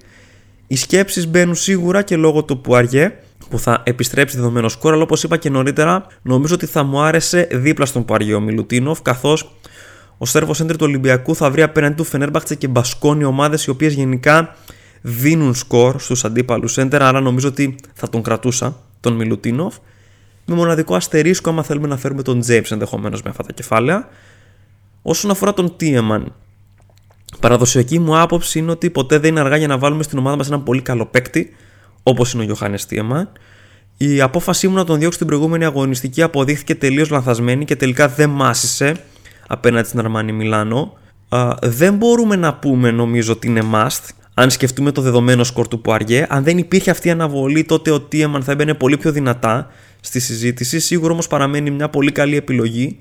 Οι σκέψεις μπαίνουν σίγουρα και λόγω του Πουαριέ που θα επιστρέψει δεδομένο σκορ, αλλά όπως είπα και νωρίτερα, νομίζω ότι θα μου άρεσε δίπλα στον Πουαριέ ο Μιλουτίνοφ, καθώς ο Σέρβος Σέντερ του Ολυμπιακού θα βρει απέναντι του Φενέρμπαχτσε και Μπασκόνι ομάδες οι οποίες γενικά δίνουν σκορ στους αντίπαλους Σέντερ, άρα νομίζω ότι θα τον κρατούσα τον Μιλουτίνοφ. Με μοναδικό αστερίσκο, άμα θέλουμε να φέρουμε τον James ενδεχομένως με αυτά τα κεφάλαια. Όσον αφορά τον Τίεμαν, παραδοσιακή μου άποψη είναι ότι ποτέ δεν είναι αργά για να βάλουμε στην ομάδα μας έναν πολύ καλό παίκτη, όπως είναι ο Γιωχάνη Τίεμαν. Η απόφασή μου να τον διώξω στην προηγούμενη αγωνιστική αποδείχθηκε τελείως λανθασμένη και τελικά δεν μάσησε απέναντι στην Αρμάνι Μιλάνο. δεν μπορούμε να πούμε νομίζω ότι είναι must αν σκεφτούμε το δεδομένο σκορ του Πουαριέ, αν δεν υπήρχε αυτή η αναβολή, τότε ο Τίεμαν θα έμπαινε πολύ πιο δυνατά στη συζήτηση. Σίγουρα όμως παραμένει μια πολύ καλή επιλογή.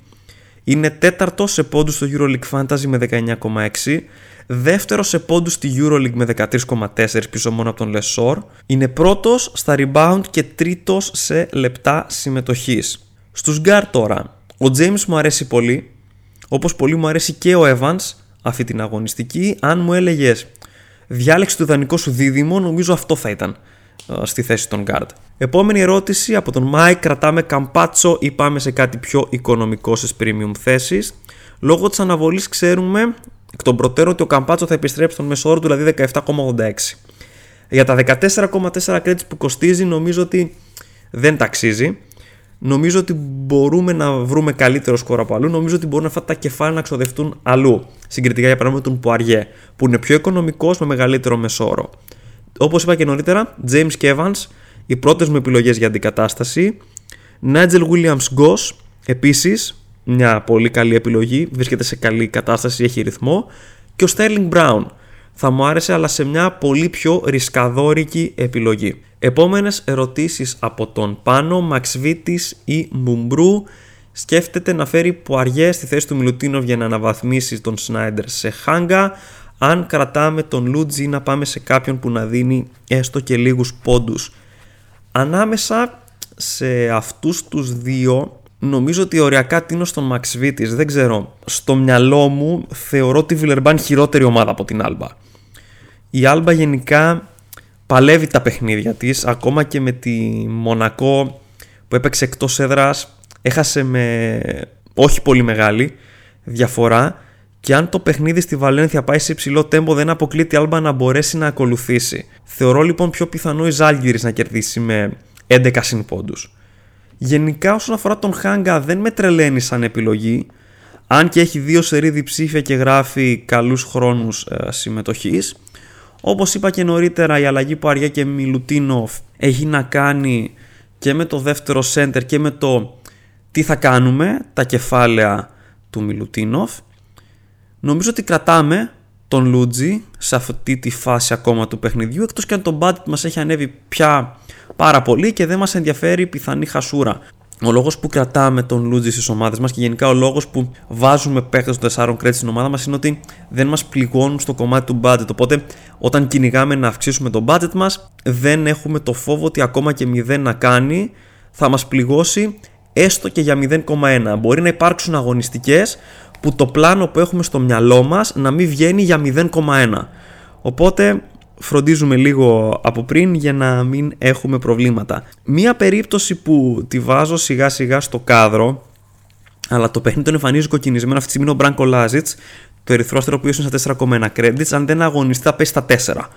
Είναι τέταρτο σε πόντους στο Euroleague Fantasy με 19,6. Δεύτερος σε πόντους στη Euroleague με 13,4 πίσω μόνο από τον Λεσόρ. Είναι πρώτος στα rebound και τρίτος σε λεπτά συμμετοχής. Στους Γκάρ τώρα. Ο James μου αρέσει πολύ. Όπως πολύ μου αρέσει και ο Evans αυτή την αγωνιστική. Αν μου έλεγες διάλεξε το ιδανικό σου δίδυμο, νομίζω αυτό θα ήταν ε, στη θέση των guard. Επόμενη ερώτηση από τον Mike, κρατάμε καμπάτσο ή πάμε σε κάτι πιο οικονομικό σε premium θέσεις. Λόγω της αναβολής ξέρουμε εκ των προτέρων ότι ο Καμπάτσο θα επιστρέψει στον μεσόωρο του, δηλαδή 17,86. Για τα 14,4 credits που κοστίζει νομίζω ότι δεν ταξίζει. Νομίζω ότι μπορούμε να βρούμε καλύτερο σκορ από αλλού. Νομίζω ότι μπορούν αυτά τα κεφάλαια να ξοδευτούν αλλού. Συγκριτικά για παράδειγμα τον Πουαριέ, που είναι πιο οικονομικός με μεγαλύτερο μεσόρο. Όπως είπα και νωρίτερα, James και Evans, οι πρώτες μου επιλογές για αντικατάσταση. Nigel Williams Goss, επίσης, μια πολύ καλή επιλογή, βρίσκεται σε καλή κατάσταση, έχει ρυθμό. Και ο Sterling Brown. Θα μου άρεσε, αλλά σε μια πολύ πιο ρισκαδόρικη επιλογή. Επόμενες ερωτήσεις από τον Πάνο, Μαξβίτης ή Μουμπρού σκέφτεται να φέρει Πουαριέ στη θέση του Μιλουτίνοβ για να αναβαθμίσει τον Σνάιντερ σε Χάγκα αν κρατάμε τον Λούτζι να πάμε σε κάποιον που να δίνει έστω και λίγους πόντους. Ανάμεσα σε αυτούς τους δύο νομίζω ότι οριακά τίνω στον Μαξβίτης, δεν ξέρω. Στο μυαλό μου θεωρώ τη Βιλερμπάν χειρότερη ομάδα από την Άλμπα. Η Άλμπα γενικά παλεύει τα παιχνίδια της ακόμα και με τη Μονακό που έπαιξε εκτός έδρας έχασε με όχι πολύ μεγάλη διαφορά και αν το παιχνίδι στη Βαλένθια πάει σε υψηλό τέμπο δεν αποκλείται η Άλμπα να μπορέσει να ακολουθήσει. Θεωρώ λοιπόν πιο πιθανό η Ζάλγκυρης να κερδίσει με 11 συν πόντους. Γενικά όσον αφορά τον Χάγκα δεν με τρελαίνει σαν επιλογή αν και έχει δύο σερίδι διψήφια και γράφει καλούς χρόνους ε, συμμετοχής όπως είπα και νωρίτερα η αλλαγή που Αριά και Μιλουτίνοφ έχει να κάνει και με το δεύτερο center και με το τι θα κάνουμε, τα κεφάλαια του Μιλουτίνοφ. Νομίζω ότι κρατάμε τον Λούτζι σε αυτή τη φάση ακόμα του παιχνιδιού εκτός και αν το budget μας έχει ανέβει πια πάρα πολύ και δεν μας ενδιαφέρει η πιθανή χασούρα ο λόγος που κρατάμε τον Λούτζι στις ομάδες μας και γενικά ο λόγος που βάζουμε παίχτε των 4 credits στην ομάδα μας είναι ότι δεν μας πληγώνουν στο κομμάτι του budget. Οπότε, όταν κυνηγάμε να αυξήσουμε το budget μας, δεν έχουμε το φόβο ότι ακόμα και 0 να κάνει θα μας πληγώσει έστω και για 0,1. Μπορεί να υπάρξουν αγωνιστικές που το πλάνο που έχουμε στο μυαλό μας να μην βγαίνει για 0,1. Οπότε φροντίζουμε λίγο από πριν για να μην έχουμε προβλήματα. Μία περίπτωση που τη βάζω σιγά σιγά στο κάδρο αλλά το παιχνίδι τον εμφανίζει κοκκινισμένο αυτή τη στιγμή είναι ο Μπράνκο Λάζιτ, το ερυθρόστερο που είναι στα 4,1 credits. Αν δεν αγωνιστεί, θα πέσει στα 4.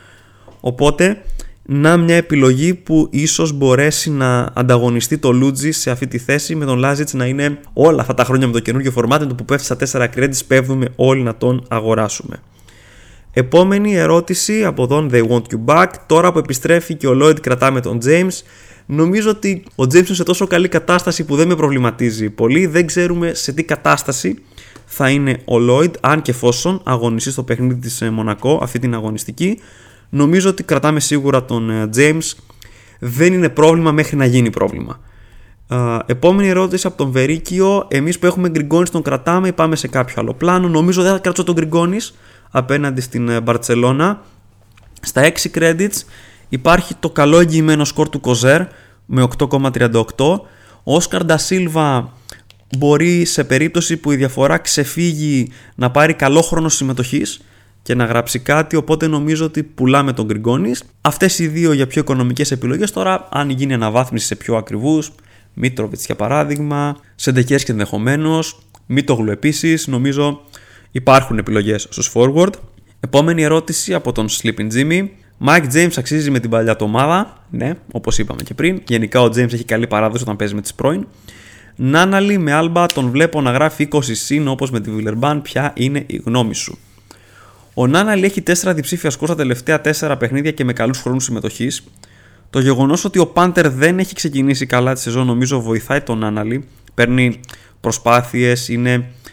Οπότε, να μια επιλογή που ίσως μπορέσει να ανταγωνιστεί το Λούτζι σε αυτή τη θέση με τον Λάζιτς να είναι όλα αυτά τα χρόνια με το καινούργιο φορμάτι, το που πέφτει στα 4 credits, πέφτουμε όλοι να τον αγοράσουμε. Επόμενη ερώτηση από τον They Want You Back. Τώρα που επιστρέφει και ο Lloyd κρατάμε τον James. Νομίζω ότι ο James είναι σε τόσο καλή κατάσταση που δεν με προβληματίζει πολύ. Δεν ξέρουμε σε τι κατάσταση θα είναι ο Lloyd, αν και εφόσον αγωνιστεί στο παιχνίδι της ε, Μονακό, αυτή την αγωνιστική. Νομίζω ότι κρατάμε σίγουρα τον ε, James. Δεν είναι πρόβλημα μέχρι να γίνει πρόβλημα. επόμενη ερώτηση από τον Βερίκιο. Εμείς που έχουμε Γκριγκόνης τον κρατάμε ή πάμε σε κάποιο άλλο πλάνο. Νομίζω δεν θα κρατήσω τον Γκριγκόνης απέναντι στην Μπαρσελόνα. Στα 6 credits υπάρχει το καλό εγγυημένο σκορ του Κοζέρ με 8,38. Ο Όσκαρ Ντασίλβα μπορεί σε περίπτωση που η διαφορά ξεφύγει να πάρει καλό χρόνο συμμετοχής και να γράψει κάτι, οπότε νομίζω ότι πουλάμε τον Γκριγκόνης. Αυτές οι δύο για πιο οικονομικές επιλογές. Τώρα, αν γίνει αναβάθμιση σε πιο ακριβούς, Μίτροβιτς για παράδειγμα, Σεντεκέρσκι ενδεχομένως, Μίτογλου επίσης, νομίζω υπάρχουν επιλογές στους forward. Επόμενη ερώτηση από τον Sleeping Jimmy. Mike James αξίζει με την παλιά του ομάδα. Ναι, όπως είπαμε και πριν. Γενικά ο James έχει καλή παράδοση όταν παίζει με τις πρώην. Νάναλι με άλμπα τον βλέπω να γράφει 20 συν όπως με τη Βιλερμπάν. Ποια είναι η γνώμη σου. Ο Νάναλι έχει 4 διψήφια σκόρ στα τελευταία 4 παιχνίδια και με καλούς χρόνους συμμετοχής. Το γεγονός ότι ο Πάντερ δεν έχει ξεκινήσει καλά τη σεζόν νομίζω βοηθάει τον Νάναλι. Παίρνει προσπάθειες,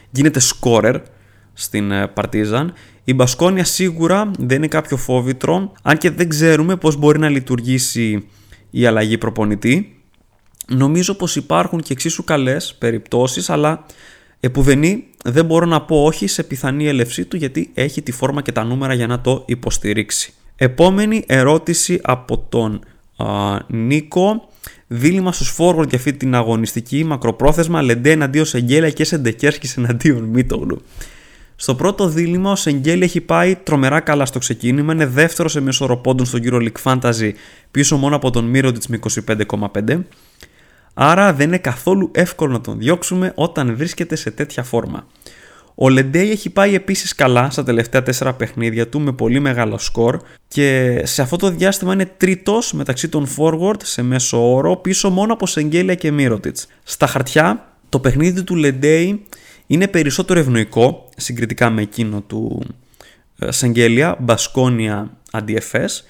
γίνεται σκόρερ στην Παρτίζαν. Η Μπασκόνια σίγουρα δεν είναι κάποιο φόβητρο, αν και δεν ξέρουμε πώς μπορεί να λειτουργήσει η αλλαγή προπονητή. Νομίζω πως υπάρχουν και εξίσου καλές περιπτώσεις, αλλά επουδενή δεν μπορώ να πω όχι σε πιθανή έλευσή του γιατί έχει τη φόρμα και τα νούμερα για να το υποστηρίξει. Επόμενη ερώτηση από τον α, Νίκο. Δίλημα στους forward για αυτή την αγωνιστική μακροπρόθεσμα Λεντέ εναντίον Σεγγέλια και Σεντεκέρσκης εναντίον Μίτογλου. Στο πρώτο δίλημα ο Σεγγέλη έχει πάει τρομερά καλά στο ξεκίνημα, είναι δεύτερος σε μεσοροπόντων στο EuroLeague Fantasy πίσω μόνο από τον Μύρωτιτς με 25,5. Άρα δεν είναι καθόλου εύκολο να τον διώξουμε όταν βρίσκεται σε τέτοια φόρμα. Ο Λεντέι έχει πάει επίσης καλά στα τελευταία 4 παιχνίδια του με πολύ μεγάλο σκορ και σε αυτό το διάστημα είναι τρίτος μεταξύ των forward σε μέσο όρο πίσω μόνο από Σεγγέλια και Μύρωτιτς. Στα χαρτιά το παιχνίδι του Λεντέι είναι περισσότερο ευνοϊκό συγκριτικά με εκείνο του ε, Σεγγέλια, Μπασκόνια αντιεφές.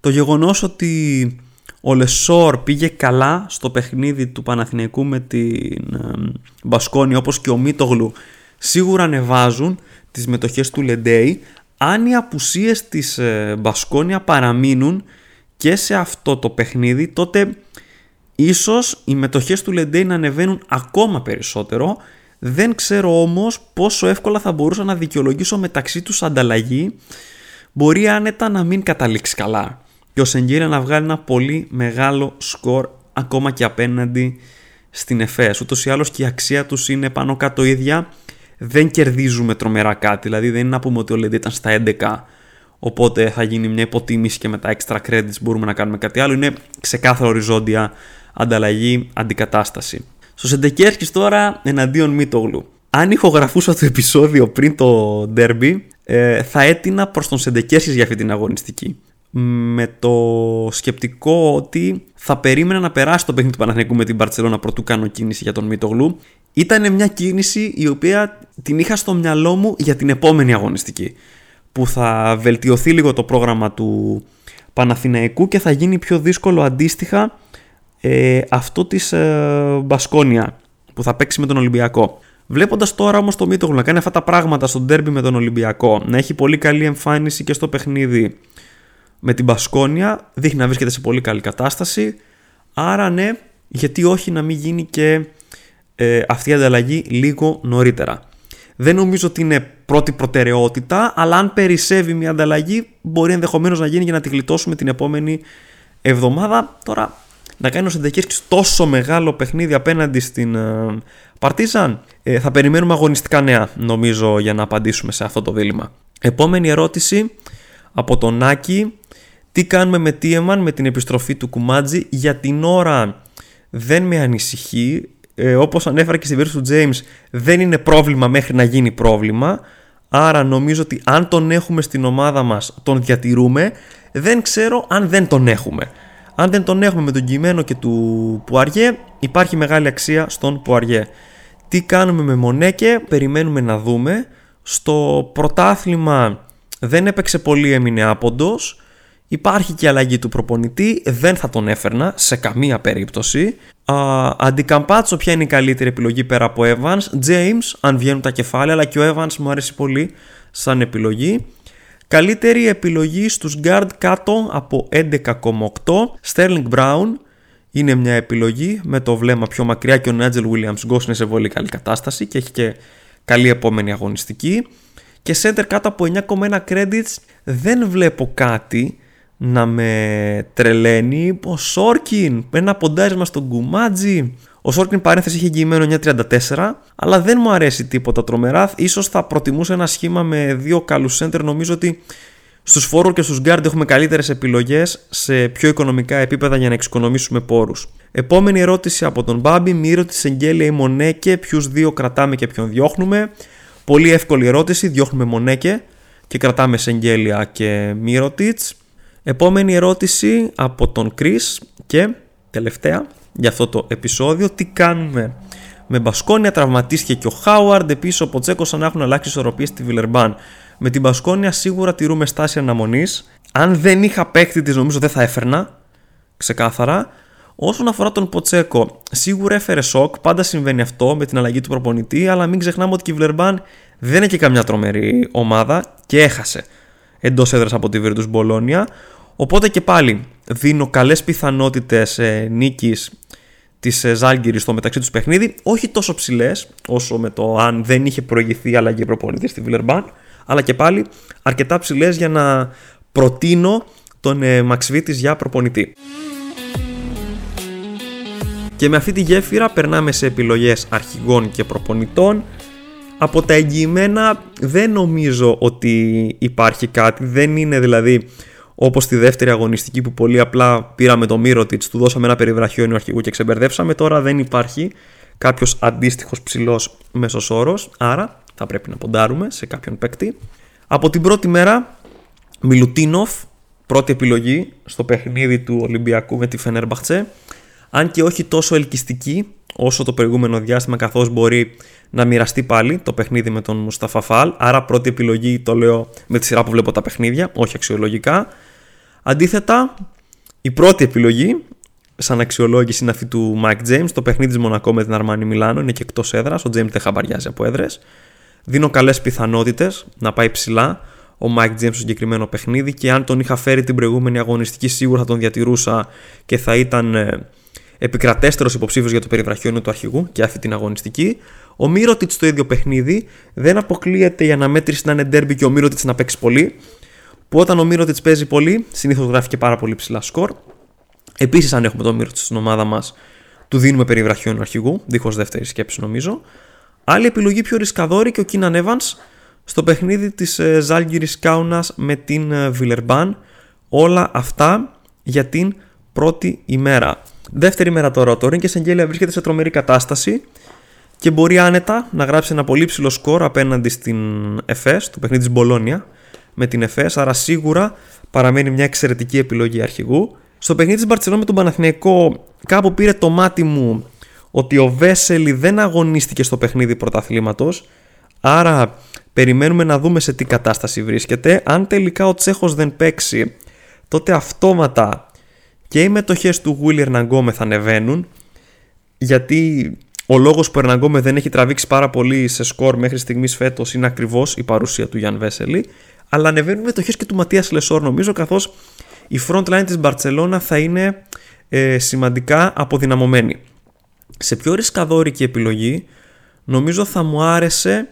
Το γεγονός ότι ο Λεσόρ πήγε καλά στο παιχνίδι του Παναθηναϊκού με την ε, Μπασκόνια όπως και ο Μίτογλου σίγουρα ανεβάζουν τις μετοχές του Λεντέι αν οι απουσίες της ε, Μπασκόνια παραμείνουν και σε αυτό το παιχνίδι τότε ίσως οι μετοχές του Λεντέι να ανεβαίνουν ακόμα περισσότερο δεν ξέρω όμως πόσο εύκολα θα μπορούσα να δικαιολογήσω μεταξύ τους ανταλλαγή. Μπορεί άνετα να μην καταλήξει καλά. Και ο Σεγγίρια να βγάλει ένα πολύ μεγάλο σκορ ακόμα και απέναντι στην ΕΦΕΣ. Ούτως ή άλλως και η αξία τους είναι πάνω κάτω ίδια. Δεν κερδίζουμε τρομερά κάτι. Δηλαδή δεν είναι να πούμε ότι ο Λεντή ήταν στα 11 οπότε θα γίνει μια υποτίμηση και με τα extra credits μπορούμε να κάνουμε κάτι άλλο. Είναι ξεκάθαρο οριζόντια ανταλλαγή, αντικατάσταση. Στο Σεντεκέρσκι τώρα εναντίον Μίτογλου. Αν ηχογραφούσα το επεισόδιο πριν το derby, ε, θα έτεινα προς τον Σεντεκέρσκι για αυτή την αγωνιστική. Με το σκεπτικό ότι θα περίμενα να περάσει το παιχνίδι του Παναθηναϊκού με την Παρσελόνα πρωτού κάνω κίνηση για τον Μίτογλου. Ήταν μια κίνηση η οποία την είχα στο μυαλό μου για την επόμενη αγωνιστική. Που θα βελτιωθεί λίγο το πρόγραμμα του Παναθηναϊκού και θα γίνει πιο δύσκολο αντίστοιχα ε, αυτό της ε, Μπασκόνια που θα παίξει με τον Ολυμπιακό. Βλέποντας τώρα όμως το Μίτογλου να κάνει αυτά τα πράγματα στο ντέρμπι με τον Ολυμπιακό, να έχει πολύ καλή εμφάνιση και στο παιχνίδι με την Μπασκόνια, δείχνει να βρίσκεται σε πολύ καλή κατάσταση. Άρα ναι, γιατί όχι να μην γίνει και ε, αυτή η ανταλλαγή λίγο νωρίτερα. Δεν νομίζω ότι είναι πρώτη προτεραιότητα, αλλά αν περισσεύει μια ανταλλαγή, μπορεί ενδεχομένως να γίνει για να τη γλιτώσουμε την επόμενη εβδομάδα. Τώρα να κάνει ο Σεντεκίρκη τόσο μεγάλο παιχνίδι απέναντι στην ε, Παρτίζαν. Ε, θα περιμένουμε αγωνιστικά νέα, νομίζω, για να απαντήσουμε σε αυτό το δίλημα. Επόμενη ερώτηση από τον Νάκη. Τι κάνουμε με Τίεμαν με την επιστροφή του Κουμάτζη. Για την ώρα δεν με ανησυχεί. Ε, όπως ανέφερα και στην περίπτωση του James, δεν είναι πρόβλημα μέχρι να γίνει πρόβλημα. Άρα νομίζω ότι αν τον έχουμε στην ομάδα μας τον διατηρούμε. Δεν ξέρω αν δεν τον έχουμε. Αν δεν τον έχουμε με τον κειμένο και του Πουαριέ, υπάρχει μεγάλη αξία στον Πουαριέ. Τι κάνουμε με Μονέκε, περιμένουμε να δούμε. Στο πρωτάθλημα δεν έπαιξε πολύ, έμεινε άποντος. Υπάρχει και αλλαγή του προπονητή, δεν θα τον έφερνα σε καμία περίπτωση. Αντικαμπάτσο, ποια είναι η καλύτερη επιλογή πέρα από Evans; James, αν βγαίνουν τα κεφάλαια, αλλά και ο Evans μου αρέσει πολύ σαν επιλογή. Καλύτερη επιλογή στους guard κάτω από 11,8 Sterling Brown είναι μια επιλογή με το βλέμμα πιο μακριά και ο Νάτζελ Williams Γκος είναι σε πολύ καλή κατάσταση και έχει και καλή επόμενη αγωνιστική. Και center κάτω από 9,1 credits δεν βλέπω κάτι να με τρελαίνει. Ο Σόρκιν, ένα ποντάρισμα στον Γκουμάτζι. Ο Σόρκιν παρένθεση είχε εγγυημένο 9.34, αλλά δεν μου αρέσει τίποτα τρομερά. Ίσως θα προτιμούσα ένα σχήμα με δύο καλούς center. Νομίζω ότι στους forward και στους guard έχουμε καλύτερες επιλογές σε πιο οικονομικά επίπεδα για να εξοικονομήσουμε πόρους. Επόμενη ερώτηση από τον Μπάμπη, μύρο της Εγγέλια ή Μονέκε, ποιους δύο κρατάμε και ποιον διώχνουμε. Πολύ εύκολη ερώτηση, διώχνουμε Μονέκε και κρατάμε Σεγγέλια και Μύρωτιτς. Επόμενη ερώτηση από τον Chris και τελευταία για αυτό το επεισόδιο. Τι κάνουμε; Με Μπασκόνια, τραυματίστηκε και ο Χάουαρντ. Επίση ο Ποτσέκο σαν να έχουν αλλάξει ισορροπίες στη Βιλερμπάν. Με την Μπασκόνια σίγουρα τηρούμε στάση αναμονής. Αν δεν είχα παίκτη της, νομίζω δεν θα έφερνα. Ξεκάθαρα. Όσον αφορά τον Ποτσέκο, σίγουρα έφερε σοκ. Πάντα συμβαίνει αυτό με την αλλαγή του προπονητή. Αλλά μην ξεχνάμε ότι η Βιλερμπάν δεν είναι και καμιά τρομερή ομάδα και έχασε εντός έδρας από τη Virtus Μπολόνια. Οπότε και πάλι δίνω καλές πιθανότητες ε, νίκης της ε, Ζάλγκυρη στο μεταξύ τους παιχνίδι. Όχι τόσο ψηλές όσο με το αν δεν είχε προηγηθεί αλλαγή προπονητής στη Βιλερμπάν. Αλλά και πάλι αρκετά ψηλές για να προτείνω τον ε, Μαξβίτης για προπονητή. Και με αυτή τη γέφυρα περνάμε σε επιλογές αρχηγών και προπονητών. Από τα εγγυημένα δεν νομίζω ότι υπάρχει κάτι, δεν είναι δηλαδή Όπως τη δεύτερη αγωνιστική που πολύ απλά πήραμε το Μύρωτιτ, του δώσαμε ένα περιβραχιόνιο αρχηγού και ξεμπερδέψαμε. Τώρα δεν υπάρχει κάποιος αντίστοιχος ψηλός μέσος όρος, άρα θα πρέπει να ποντάρουμε σε κάποιον παίκτη. Από την πρώτη μέρα, Μιλουτίνοφ, πρώτη επιλογή στο παιχνίδι του Ολυμπιακού με τη Φενέρμπαχτσε. Αν και όχι τόσο ελκυστική όσο το προηγούμενο διάστημα, καθώς μπορεί να μοιραστεί πάλι το παιχνίδι με τον Μουσταφά Φαλ. Άρα, πρώτη επιλογή το λέω με τη σειρά που βλέπω τα παιχνίδια, όχι αξιολογικά. Αντίθετα, η πρώτη επιλογή σαν αξιολόγηση είναι αυτή του Mike James. Το παιχνίδι της Μονακό με την Αρμάνι Μιλάνο είναι και εκτός έδρας. Ο James δεν χαμπαριάζει από έδρες. Δίνω καλές πιθανότητες να πάει ψηλά ο Mike James στο συγκεκριμένο παιχνίδι και αν τον είχα φέρει την προηγούμενη αγωνιστική σίγουρα θα τον διατηρούσα και θα ήταν ε, επικρατέστερος υποψήφιος για το περιβραχιόνιο του αρχηγού και αυτή την αγωνιστική. Ο Μύρωτιτς στο ίδιο παιχνίδι δεν αποκλείεται η αναμέτρηση να είναι derby και ο Μύρωτιτς να παίξει πολύ που όταν ο Μύρωτιτς παίζει πολύ, συνήθως γράφει και πάρα πολύ ψηλά σκορ. Επίσης, αν έχουμε τον Μύρωτιτς στην ομάδα μας, του δίνουμε περιβραχιόν αρχηγού, δίχως δεύτερη σκέψη νομίζω. Άλλη επιλογή πιο ρισκαδόρη και ο Κίναν Evans στο παιχνίδι της ε, Ζάλγκυρη Κάουνα με την Βιλερμπάν. Ε, Όλα αυτά για την πρώτη ημέρα. Δεύτερη μέρα τώρα, το Ρίγκε Εγγέλια βρίσκεται σε τρομερή κατάσταση και μπορεί άνετα να γράψει ένα πολύ ψηλό σκορ απέναντι στην ΕΦΕΣ, το παιχνίδι της Μπολόνια, με την ΕΦΕΣ, άρα σίγουρα παραμένει μια εξαιρετική επιλογή αρχηγού. Στο παιχνίδι της Μπαρτσελό με τον Παναθηναϊκό κάπου πήρε το μάτι μου ότι ο Βέσελη δεν αγωνίστηκε στο παιχνίδι πρωταθλήματος, άρα περιμένουμε να δούμε σε τι κατάσταση βρίσκεται. Αν τελικά ο Τσέχος δεν παίξει, τότε αυτόματα και οι μετοχές του Γουίλιερ Ναγκόμε θα ανεβαίνουν, γιατί ο λόγος που ο Ερναγκόμε δεν έχει τραβήξει πάρα πολύ σε σκορ μέχρι στιγμής φέτος είναι ακριβώς η παρουσία του Γιάν Βέσελη αλλά ανεβαίνουν μετοχέ και του Ματίας Λεσόρ νομίζω καθώς η front line της Μπαρτσελώνα θα είναι ε, σημαντικά αποδυναμωμένη. Σε πιο ρισκαδόρικη επιλογή νομίζω θα μου άρεσε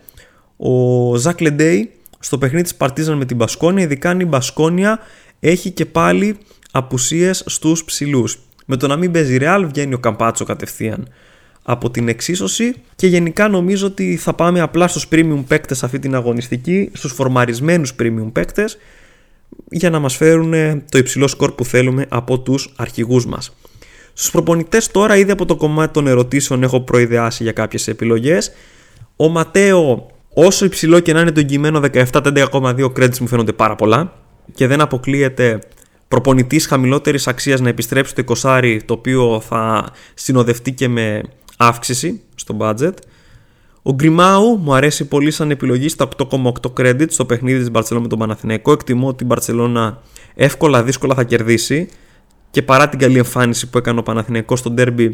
ο Ζακ Λεντέι στο παιχνίδι της Παρτίζαν με την Μπασκόνια ειδικά αν η Μπασκόνια έχει και πάλι απουσίες στους ψηλούς. Με το να μην παίζει Real βγαίνει ο Καμπάτσο κατευθείαν από την εξίσωση και γενικά νομίζω ότι θα πάμε απλά στους premium παίκτες αυτή την αγωνιστική, στους φορμαρισμένους premium παίκτες για να μας φέρουν το υψηλό σκορ που θέλουμε από τους αρχηγούς μας. Στους προπονητές τώρα ήδη από το κομμάτι των ερωτήσεων έχω προειδεάσει για κάποιες επιλογές. Ο Ματέο όσο υψηλό και να είναι το εγγυημένο 17-10,2 credits μου φαίνονται πάρα πολλά και δεν αποκλείεται προπονητής χαμηλότερης αξίας να επιστρέψει το 20 το οποίο θα συνοδευτεί και με αύξηση στο budget. Ο Γκριμάου μου αρέσει πολύ σαν επιλογή στα 8,8 credit στο παιχνίδι της Μπαρτσελώνα με τον Παναθηναϊκό. Εκτιμώ ότι η Μπαρτσελώνα εύκολα δύσκολα θα κερδίσει και παρά την καλή εμφάνιση που έκανε ο Παναθηναϊκός στο derby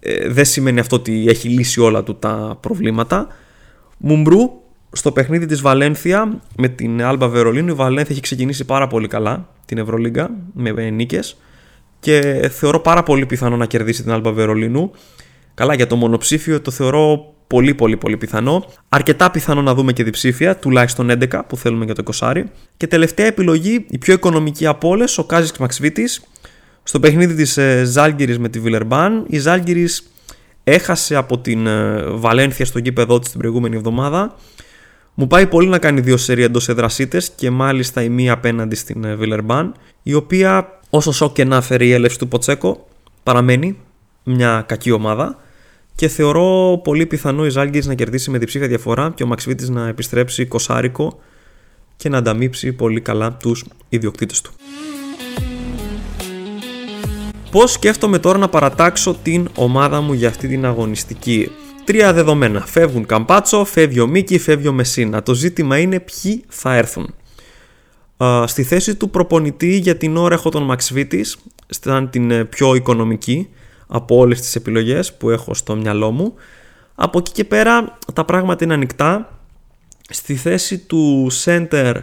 ε, δεν σημαίνει αυτό ότι έχει λύσει όλα του τα προβλήματα. Μουμπρού στο παιχνίδι της Βαλένθια με την Άλμπα Βερολίνου η Βαλένθια έχει ξεκινήσει πάρα πολύ καλά την Ευρωλίγκα με νίκες και θεωρώ πάρα πολύ πιθανό να κερδίσει την Άλμπα Βερολίνου. Καλά, για το μονοψήφιο το θεωρώ πολύ πολύ πολύ πιθανό. Αρκετά πιθανό να δούμε και διψήφια, τουλάχιστον 11 που θέλουμε για το 20. Και τελευταία επιλογή, η πιο οικονομική από όλες, ο Κάζις Μαξβίτις. Στο παιχνίδι της ε, Ζαλγκίρις με τη Βιλερμπάν, η Ζαλγκίρις έχασε από την ε, Βαλένθια στο γήπεδό της την προηγούμενη εβδομάδα. Μου πάει πολύ να κάνει δύο σερί εντός έδρας ήττες και μάλιστα η μία απέναντι στην ε, Βιλερμπάν, η οποία όσο σοκ και να φέρει η έλευση του Ποτσέκο, παραμένει μια κακή ομάδα και θεωρώ πολύ πιθανό η Ζαλγκίρις να κερδίσει με διψήφια διαφορά και ο Μαξβίτις να επιστρέψει εικοσάρικο και να ανταμείψει πολύ καλά τους ιδιοκτήτες του. Πώς σκέφτομαι τώρα να παρατάξω την ομάδα μου για αυτή την αγωνιστική; Τρία δεδομένα. Φεύγουν Καμπάτσο, φεύγει ο Μίκη, φεύγει ο Μεσίνα. Το ζήτημα είναι ποιοι θα έρθουν. στη θέση του προπονητή για την ώρα έχω τον Μαξβίτης, ήταν την ε, πιο οικονομική από όλες τις επιλογές που έχω στο μυαλό μου. Από εκεί και πέρα τα πράγματα είναι ανοιχτά. Στη θέση του center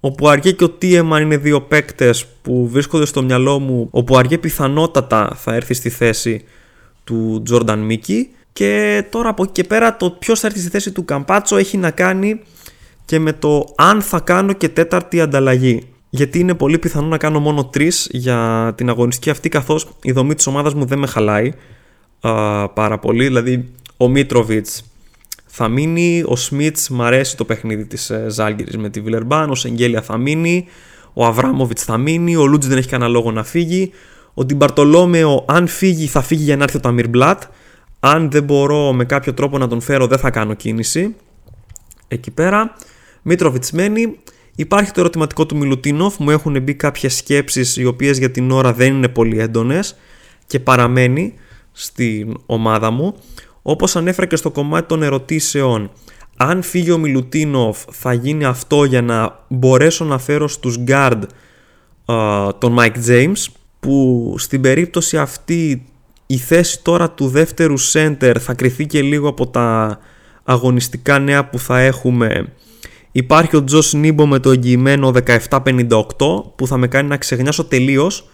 όπου αργέ και ο Τίεμαν είναι δύο παίκτες που βρίσκονται στο μυαλό μου όπου αργέ πιθανότατα θα έρθει στη θέση του Τζόρνταν Μίκη και τώρα από εκεί και πέρα το ποιος θα έρθει στη θέση του Καμπάτσο έχει να κάνει και με το αν θα κάνω και τέταρτη ανταλλαγή γιατί είναι πολύ πιθανό να κάνω μόνο τρεις για την αγωνιστική αυτή, καθώς η δομή της ομάδας μου δεν με χαλάει α, πάρα πολύ. Δηλαδή, ο Μίτροβιτς θα μείνει, ο Σμιτς μ' αρέσει το παιχνίδι της ε, Ζάλγκηρη με τη Βιλερμπάν, ο Σεγγέλια θα μείνει, ο Αβράμοβιτς θα μείνει, ο Λούτζ δεν έχει κανένα λόγο να φύγει. Ο Ντιμπαρτολόμεο, αν φύγει, θα φύγει για να έρθει ο Ταμίρ Μπλατ. Αν δεν μπορώ με κάποιο τρόπο να τον φέρω, δεν θα κάνω κίνηση. Εκεί πέρα. Μίτροβιτς μένει. Υπάρχει το ερωτηματικό του Μιλουτίνοφ, μου έχουν μπει κάποιες σκέψεις οι οποίες για την ώρα δεν είναι πολύ έντονες και παραμένει στην ομάδα μου. Όπως ανέφερα και στο κομμάτι των ερωτήσεων, αν φύγει ο Μιλουτίνοφ θα γίνει αυτό για να μπορέσω να φέρω στους guard τον Mike James που στην περίπτωση αυτή η θέση τώρα του δεύτερου center θα κρυθεί και λίγο από τα αγωνιστικά νέα που θα έχουμε Υπάρχει ο Τζος Νίμπο με το εγγυημένο 1758 που θα με κάνει να ξεγνιάσω τελείως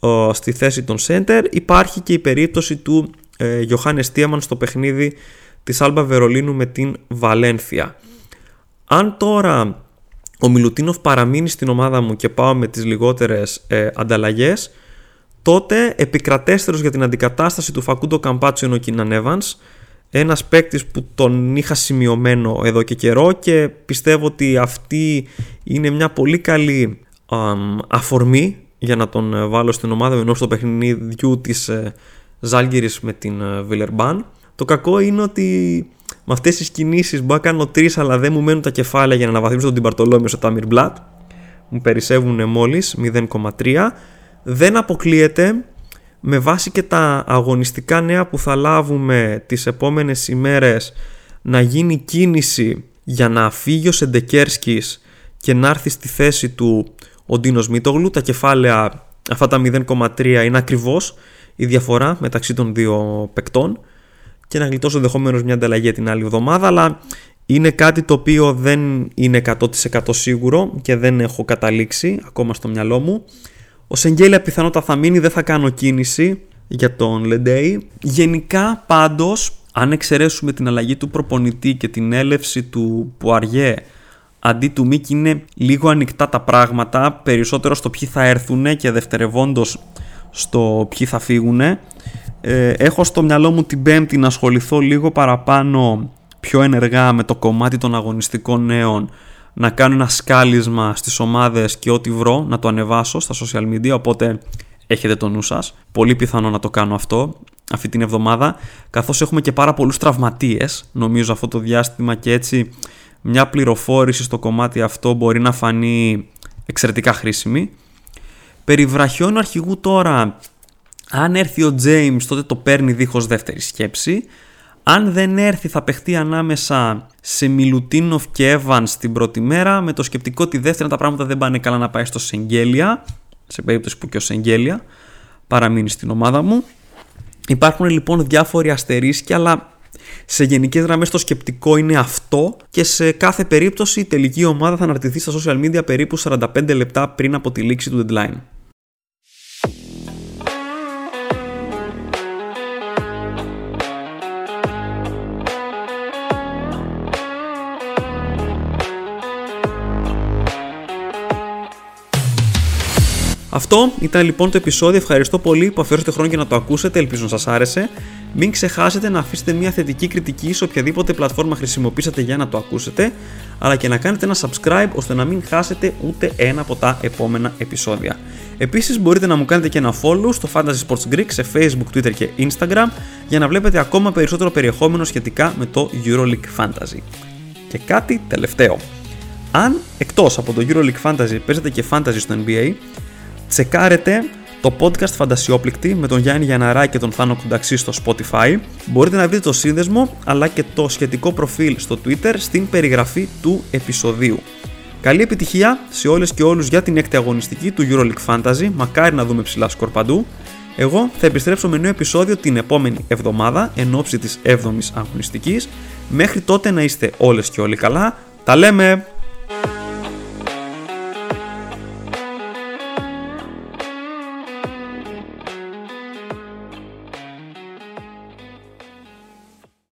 ε, στη θέση των center. Υπάρχει και η περίπτωση του ε, Γιωχάνε Στίαμαν στο παιχνίδι της Άλμπα Βερολίνου με την Βαλένθια. Αν τώρα ο Μιλουτίνοφ παραμείνει στην ομάδα μου και πάω με τις λιγότερες ε, ανταλλαγές τότε επικρατέστερος για την αντικατάσταση του Φακούντο Καμπάτσο είναι ο Κίναν Evans ένας παίκτης που τον είχα σημειωμένο εδώ και καιρό και πιστεύω ότι αυτή είναι μια πολύ καλή αφορμή για να τον ε, βάλω στην ομάδα ενώ στο παιχνιδιού της ε, Ζάλγκυρης με την ε, Βιλερμπάν. Το κακό είναι ότι με αυτές τις κινήσεις μπορώ να κάνω τρεις αλλά δεν μου μένουν τα κεφάλαια για να αναβαθμίσω τον Τιμπαρτολόμιο στο Τάμιρ Μπλατ. Μου περισσεύουν μόλις 0,3. Δεν αποκλείεται με βάση και τα αγωνιστικά νέα που θα λάβουμε τις επόμενες ημέρες να γίνει κίνηση για να φύγει ο Σεντεκέρσκης και να έρθει στη θέση του ο Ντίνος Μίτογλου. Τα κεφάλαια αυτά τα 0,3 είναι ακριβώς η διαφορά μεταξύ των δύο παικτών και να γλιτώσω ενδεχομένω μια ανταλλαγή την άλλη εβδομάδα αλλά είναι κάτι το οποίο δεν είναι 100% σίγουρο και δεν έχω καταλήξει ακόμα στο μυαλό μου ο Σεγγέλια πιθανότατα θα μείνει, δεν θα κάνω κίνηση για τον Λεντέι. Γενικά πάντως, αν εξαιρέσουμε την αλλαγή του προπονητή και την έλευση του Πουαριέ αντί του Μίκη είναι λίγο ανοιχτά τα πράγματα, περισσότερο στο ποιοι θα έρθουν και δευτερευόντως στο ποιοι θα φύγουν. Ε, έχω στο μυαλό μου την πέμπτη να ασχοληθώ λίγο παραπάνω πιο ενεργά με το κομμάτι των αγωνιστικών νέων να κάνω ένα σκάλισμα στις ομάδες και ό,τι βρω να το ανεβάσω στα social media οπότε έχετε το νου σας. Πολύ πιθανό να το κάνω αυτό αυτή την εβδομάδα καθώς έχουμε και πάρα πολλούς τραυματίες νομίζω αυτό το διάστημα και έτσι μια πληροφόρηση στο κομμάτι αυτό μπορεί να φανεί εξαιρετικά χρήσιμη. Περί βραχιών αρχηγού τώρα αν έρθει ο James τότε το παίρνει δίχως δεύτερη σκέψη αν δεν έρθει θα παιχτεί ανάμεσα σε Μιλουτίνοφ και Evans την πρώτη μέρα με το σκεπτικό ότι δεύτερα τα πράγματα δεν πάνε καλά να πάει στο Σεγγέλια σε περίπτωση που και ο Σεγγέλια παραμείνει στην ομάδα μου. Υπάρχουν λοιπόν διάφοροι αστερίσκοι αλλά σε γενικές γραμμές το σκεπτικό είναι αυτό και σε κάθε περίπτωση η τελική ομάδα θα αναρτηθεί στα social media περίπου 45 λεπτά πριν από τη λήξη του deadline. Αυτό ήταν λοιπόν το επεισόδιο. Ευχαριστώ πολύ που αφιέρωσατε χρόνο για να το ακούσετε. Ελπίζω να σας άρεσε. Μην ξεχάσετε να αφήσετε μια θετική κριτική σε οποιαδήποτε πλατφόρμα χρησιμοποιήσατε για να το ακούσετε, αλλά και να κάνετε ένα subscribe ώστε να μην χάσετε ούτε ένα από τα επόμενα επεισόδια. Επίσης, μπορείτε να μου κάνετε και ένα follow στο Fantasy Sports Greek σε Facebook, Twitter και Instagram για να βλέπετε ακόμα περισσότερο περιεχόμενο σχετικά με το EuroLeague Fantasy. Και κάτι τελευταίο. Αν εκτός από το EuroLeague Fantasy παίζετε και Fantasy στο NBA, τσεκάρετε το podcast Φαντασιόπληκτη με τον Γιάννη Γιαναράκη και τον Θάνο Κουνταξή στο Spotify. Μπορείτε να βρείτε το σύνδεσμο αλλά και το σχετικό προφίλ στο Twitter στην περιγραφή του επεισοδίου. Καλή επιτυχία σε όλες και όλους για την έκτη αγωνιστική του EuroLeague Fantasy, μακάρι να δούμε ψηλά σκορ παντού. Εγώ θα επιστρέψω με νέο επεισόδιο την επόμενη εβδομάδα εν ώψη της 7ης αγωνιστικής. Μέχρι τότε να είστε όλες και όλοι καλά. Τα λέμε!